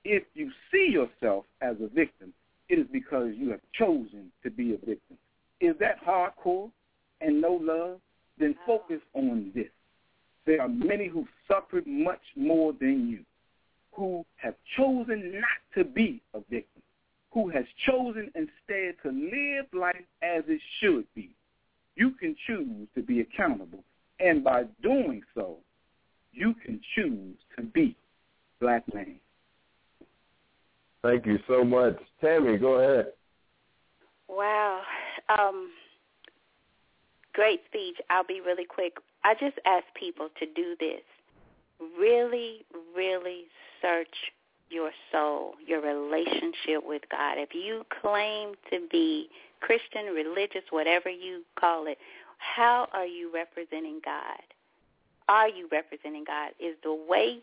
If you see yourself as a victim, it is because you have chosen to be a victim. Is that hardcore and no love? Then focus on this. There are many who suffered much more than you, who have chosen not to be a victim, who has chosen instead to live life as it should be. You can choose to be accountable, and by doing so, you can choose to be black man. Thank you so much. Tammy, go ahead. Wow. Um, great speech. I'll be really quick. I just ask people to do this. Really, really search your soul, your relationship with God. If you claim to be Christian, religious, whatever you call it, how are you representing God? Are you representing God? Is the way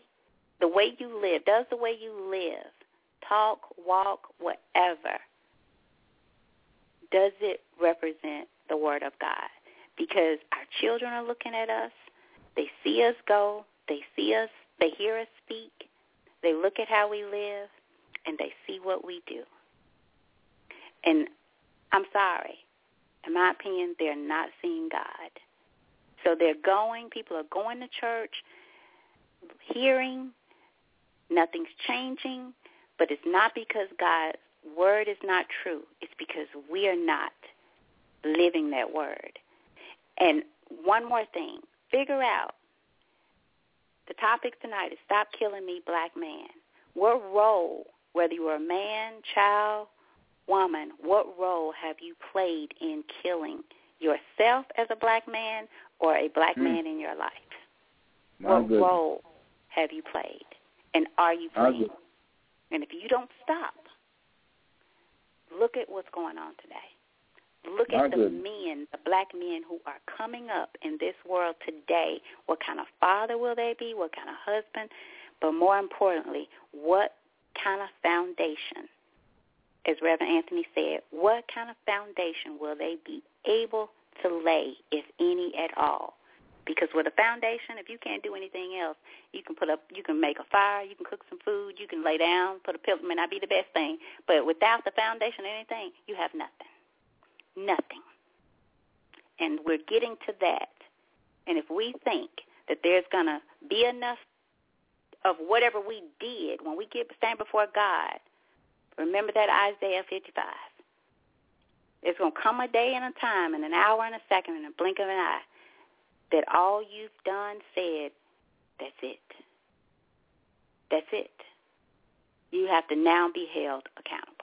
the way you live, does the way you live, talk, walk, whatever, does it represent the word of God? Because our children are looking at us. They see us go. They see us. They hear us speak. They look at how we live, and they see what we do. And I'm sorry. In my opinion, they're not seeing God. So they're going, people are going to church, hearing, nothing's changing, But it's not because God's word is not true. It's because we are not living that word. And one more thing, figure out the topic tonight is Stop Killing Me, Black Man. What role, whether you are a man, child, woman, what role have you played in killing yourself as a black man or a black mm. man in your life? My what goodness. role have you played? And are you playing? And if you don't stop, look at what's going on today. Look My at the goodness. men, the black men who are coming up in this world today. What kind of father will they be? What kind of husband? But more importantly, what kind of foundation, as Reverend Anthony said, what kind of foundation will they be able to lay, if any at all? Because with a foundation, if you can't do anything else, you can put up, you can make a fire, you can cook some food, you can lay down, put a pillow. May not be the best thing, but without the foundation or anything, you have nothing nothing. And we're getting to that. And if we think that there's to be enough of whatever we did when we get stand before God, remember that Isaiah 55. There's going to come a day and a time and an hour and a second and a blink of an eye that all you've done said, that's it. That's it. You have to now be held accountable.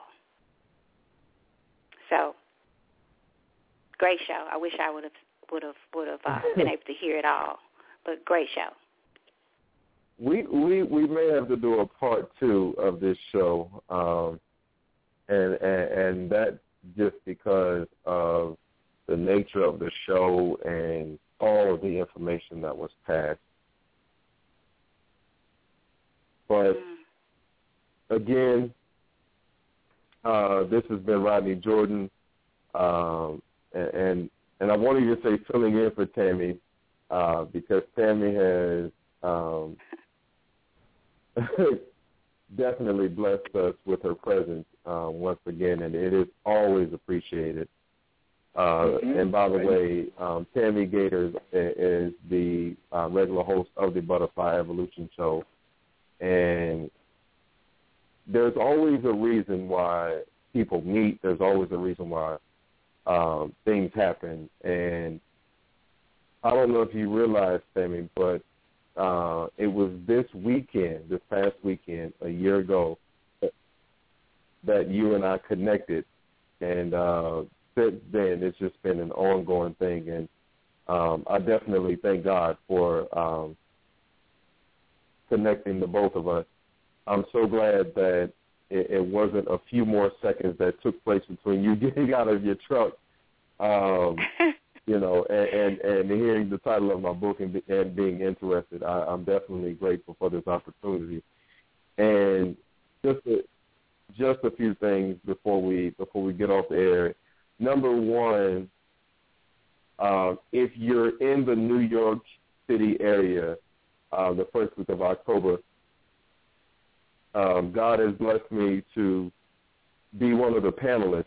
So great show. I wish I would have would have would have uh, (laughs) been able to hear it all, but great show. We we we may have to do a part two of this show, um, and, and and that just because of the nature of the show and all of the information that was passed. But again, uh, this has been Rodney Jordan. Um, and and, and I wanted to say filling in for Tammy uh, because Tammy has um, (laughs) definitely blessed us with her presence uh, once again, and it is always appreciated. Uh, Mhm. And by the way, um, Tammy Gators is the uh, regular host of the Butterfly Evolution Show, and there's always a reason why people meet. There's always a reason why um, things happen. And I don't know if you realize, Tammy, but uh, it was this weekend, this past weekend, a year ago, that you and I connected. And uh, since then, it's just been an ongoing thing. And um, I definitely thank God for um, connecting the both of us. I'm so glad that it, it wasn't a few more seconds that took place between you (laughs) getting out of your truck, um, (laughs) you know, and, and, and hearing the title of my book and, and being interested. I, I'm definitely grateful for this opportunity. And just a, just a few things before we before we get off the air. Number one, uh, if you're in the New York City area, uh, the first week of October, um, God has blessed me to be one of the panelists.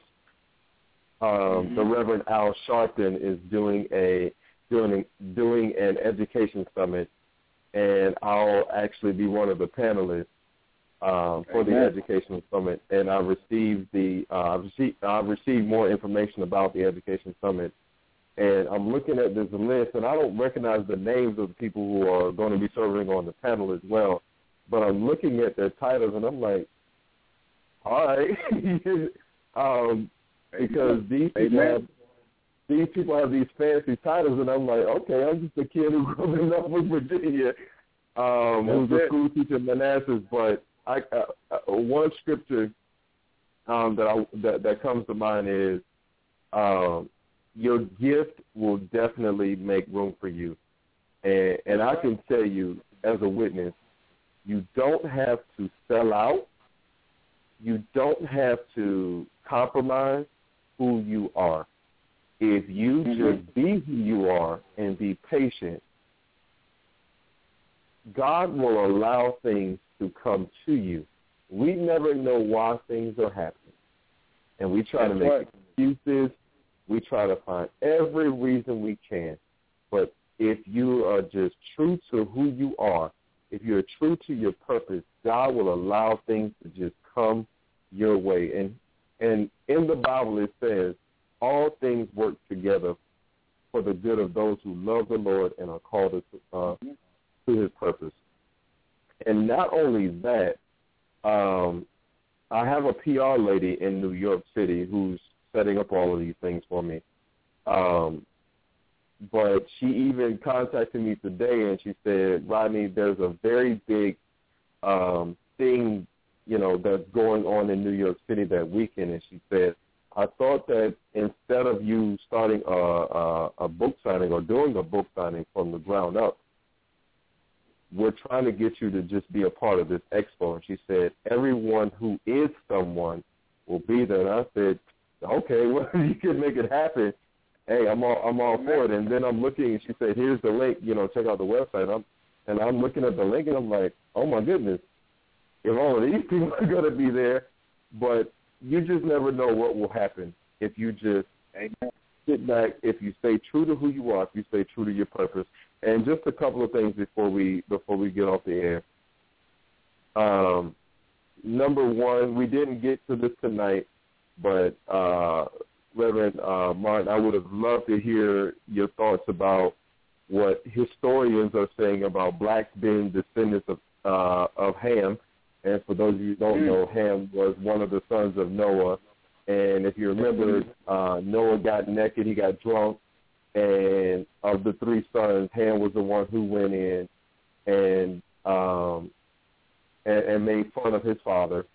Um, The Reverend Al Sharpton is doing a doing doing an education summit, and I'll actually be one of the panelists um, for the educational summit. And I received the uh, I've received I've received more information about the education summit, and I'm looking at this list, and I don't recognize the names of the people who are going to be serving on the panel as well but I'm looking at their titles and I'm like, all right, (laughs) um, because these people have these people have these fancy titles, and I'm like, okay, I'm just a kid who (laughs) grew up in Norfolk, Virginia, um, who's a school teacher in Manassas. But I, uh, uh, one scripture um, that I that that comes to mind is, um, your gift will definitely make room for you, and and I can tell you as a witness you don't have to sell out. You don't have to compromise who you are. If you Mhm. just be who you are and be patient, God will allow things to come to you. We never know why things are happening. And we try to make right. excuses. We try to find every reason we can. But if you are just true to who you are if you're true to your purpose, God will allow things to just come your way. And and in the Bible it says all things work together for the good of those who love the Lord and are called to, uh, to His purpose. And not only that, um, I have a PR lady in New York City who's setting up all of these things for me. Um, but she even contacted me today and she said, Rodney, there's a very big um, thing, you know, that's going on in New York City that weekend. And she said, I thought that instead of you starting a, a, a book signing or doing a book signing from the ground up, we're trying to get you to just be a part of this expo. And she said, everyone who is someone will be there. And I said, okay, (laughs) well, you can make it happen. Hey, I'm all I'm all for it. And then I'm looking, and she said, here's the link. You know, check out the website. I'm and I'm looking at the link, and I'm like, oh my goodness, if all of these (laughs) people are going to be there, but you just never know what will happen if you just Amen. sit back, if you stay true to who you are, if you stay true to your purpose. And just a couple of things before we before we get off the air. Um, number one, we didn't get to this tonight, but uh, Reverend uh, Martin, I would have loved to hear your thoughts about what historians are saying about blacks being descendants of uh, of Ham and for those of you who don't know, Ham was one of the sons of Noah. And if you remember, uh, Noah got naked, he got drunk, and of the three sons, Ham was the one who went in and um, and, and made fun of his father.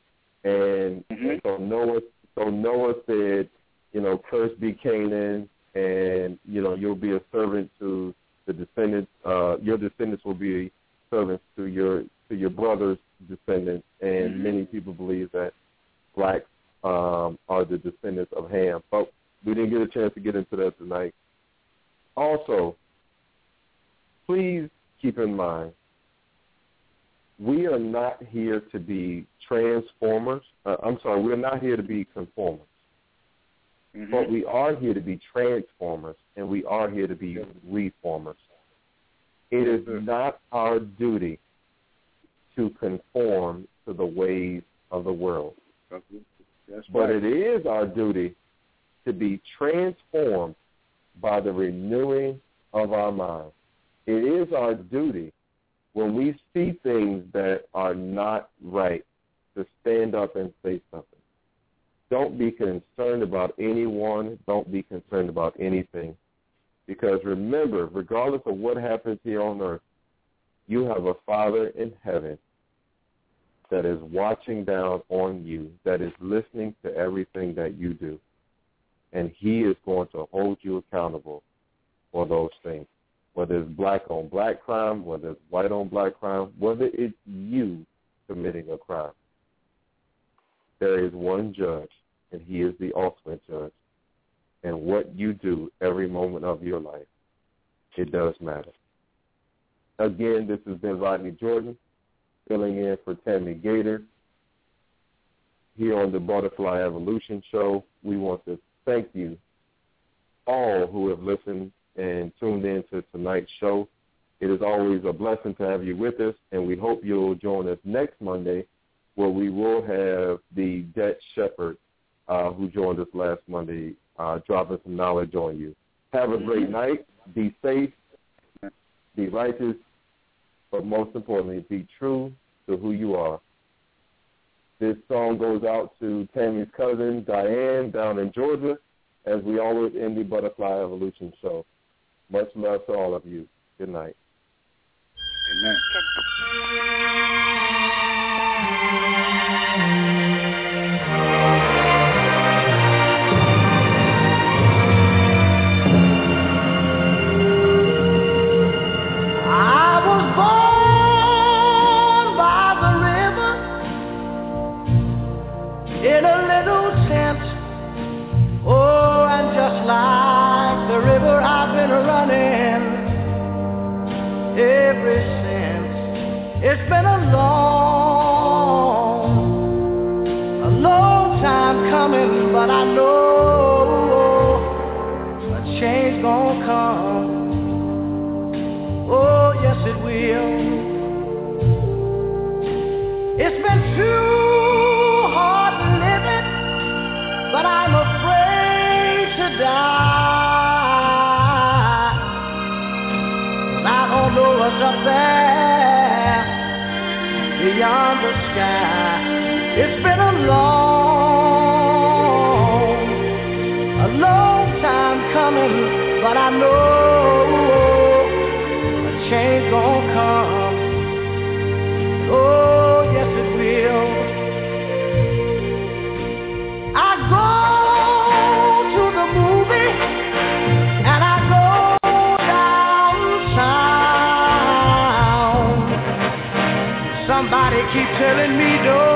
And, mm-hmm. and so Noah, so Noah said, you know, cursed be Canaan, and you know you'll be a servant to the descendants. Uh, your descendants will be servants to your to your brothers descendants, and mm-hmm. many people believe that blacks um, are the descendants of Ham. But we didn't get a chance to get into that tonight. Also, please keep in mind, we are not here to be transformers. Uh, I'm sorry, we're not here to be conformers. Mm-hmm. But we are here to be transformers, and we are here to be reformers. It is not our duty to conform to the ways of the world. That's but it is our duty to be transformed by the renewing of our minds. It is our duty when we see things that are not right to stand up and say something. Don't be concerned about anyone. Don't be concerned about anything. Because remember, regardless of what happens here on earth, you have a Father in heaven that is watching down on you, that is listening to everything that you do. And he is going to hold you accountable for those things. Whether it's black on black crime, whether it's white on black crime, whether it's you committing a crime. There is one judge, and he is the ultimate judge. And what you do every moment of your life, it does matter. Again, this has been Rodney Jordan filling in for Tammy Gator here on the Butterfly Evolution Show. We want to thank you all who have listened and tuned in to tonight's show. It is always a blessing to have you with us, and we hope you'll join us next Monday where we will have the debt shepherd uh, who joined us last Monday uh, dropping some knowledge on you. Have a great night. Be safe. Be righteous but most importantly, be true to who you are. This song goes out to Tammy's cousin, Diane, down in Georgia, as we always end the Butterfly Evolution show. Much love to all of you. Good night. Amen. ever been a long, a long time coming, but I know a change gonna come. Oh, yes it will. It's been too beyond the sky. Telling me don't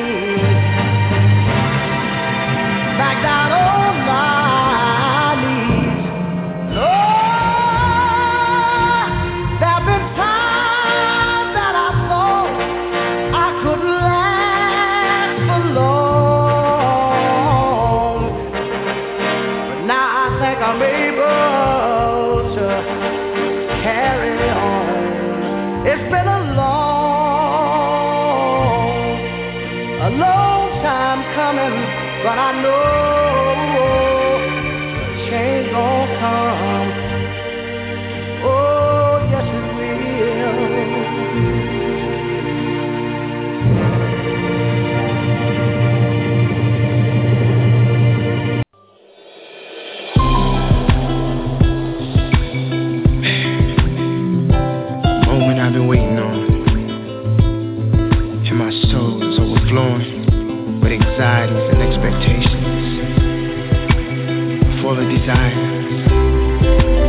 Full of desire.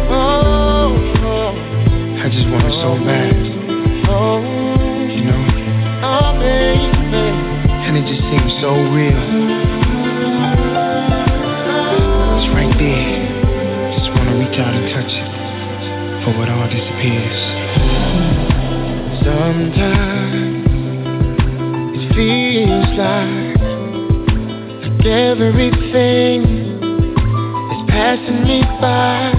Oh, I just want it so oh. bad, oh, you know? oh. And it just seems so real. It's right there. Just wanna reach out and touch it. Before it all disappears. Sometimes it feels like, like everything passing me by.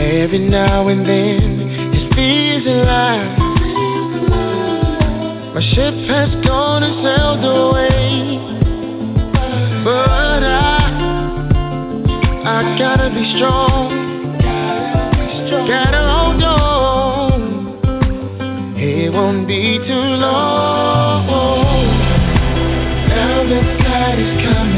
Every now and then it feels like my ship has gone and sailed away. But I, I gotta be strong. Gotta hold on. It won't be too long. Now the tide is coming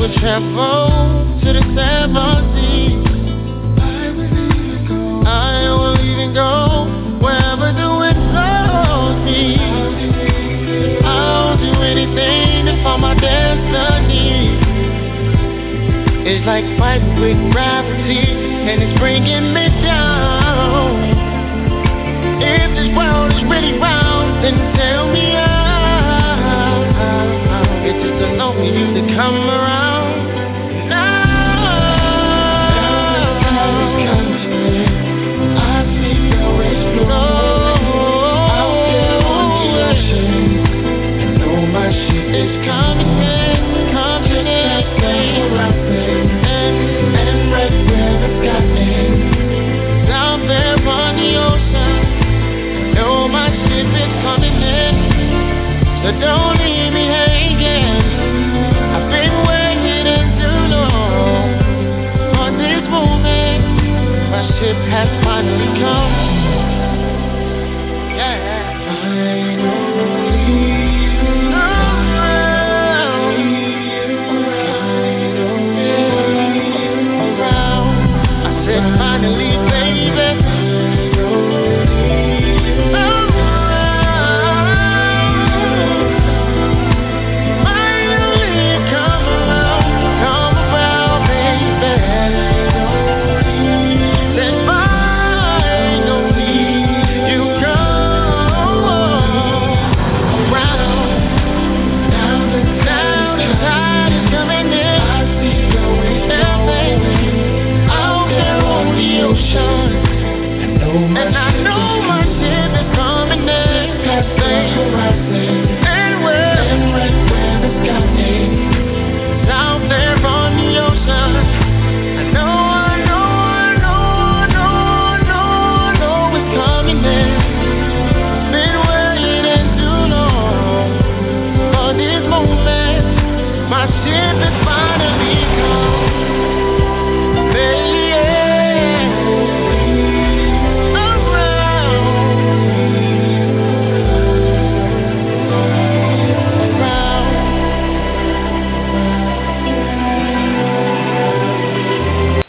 Will travel to the seven seas. I will even go wherever the wind blows me. I'll do anything to find my destiny. It's like fighting with gravity, and it's bringing me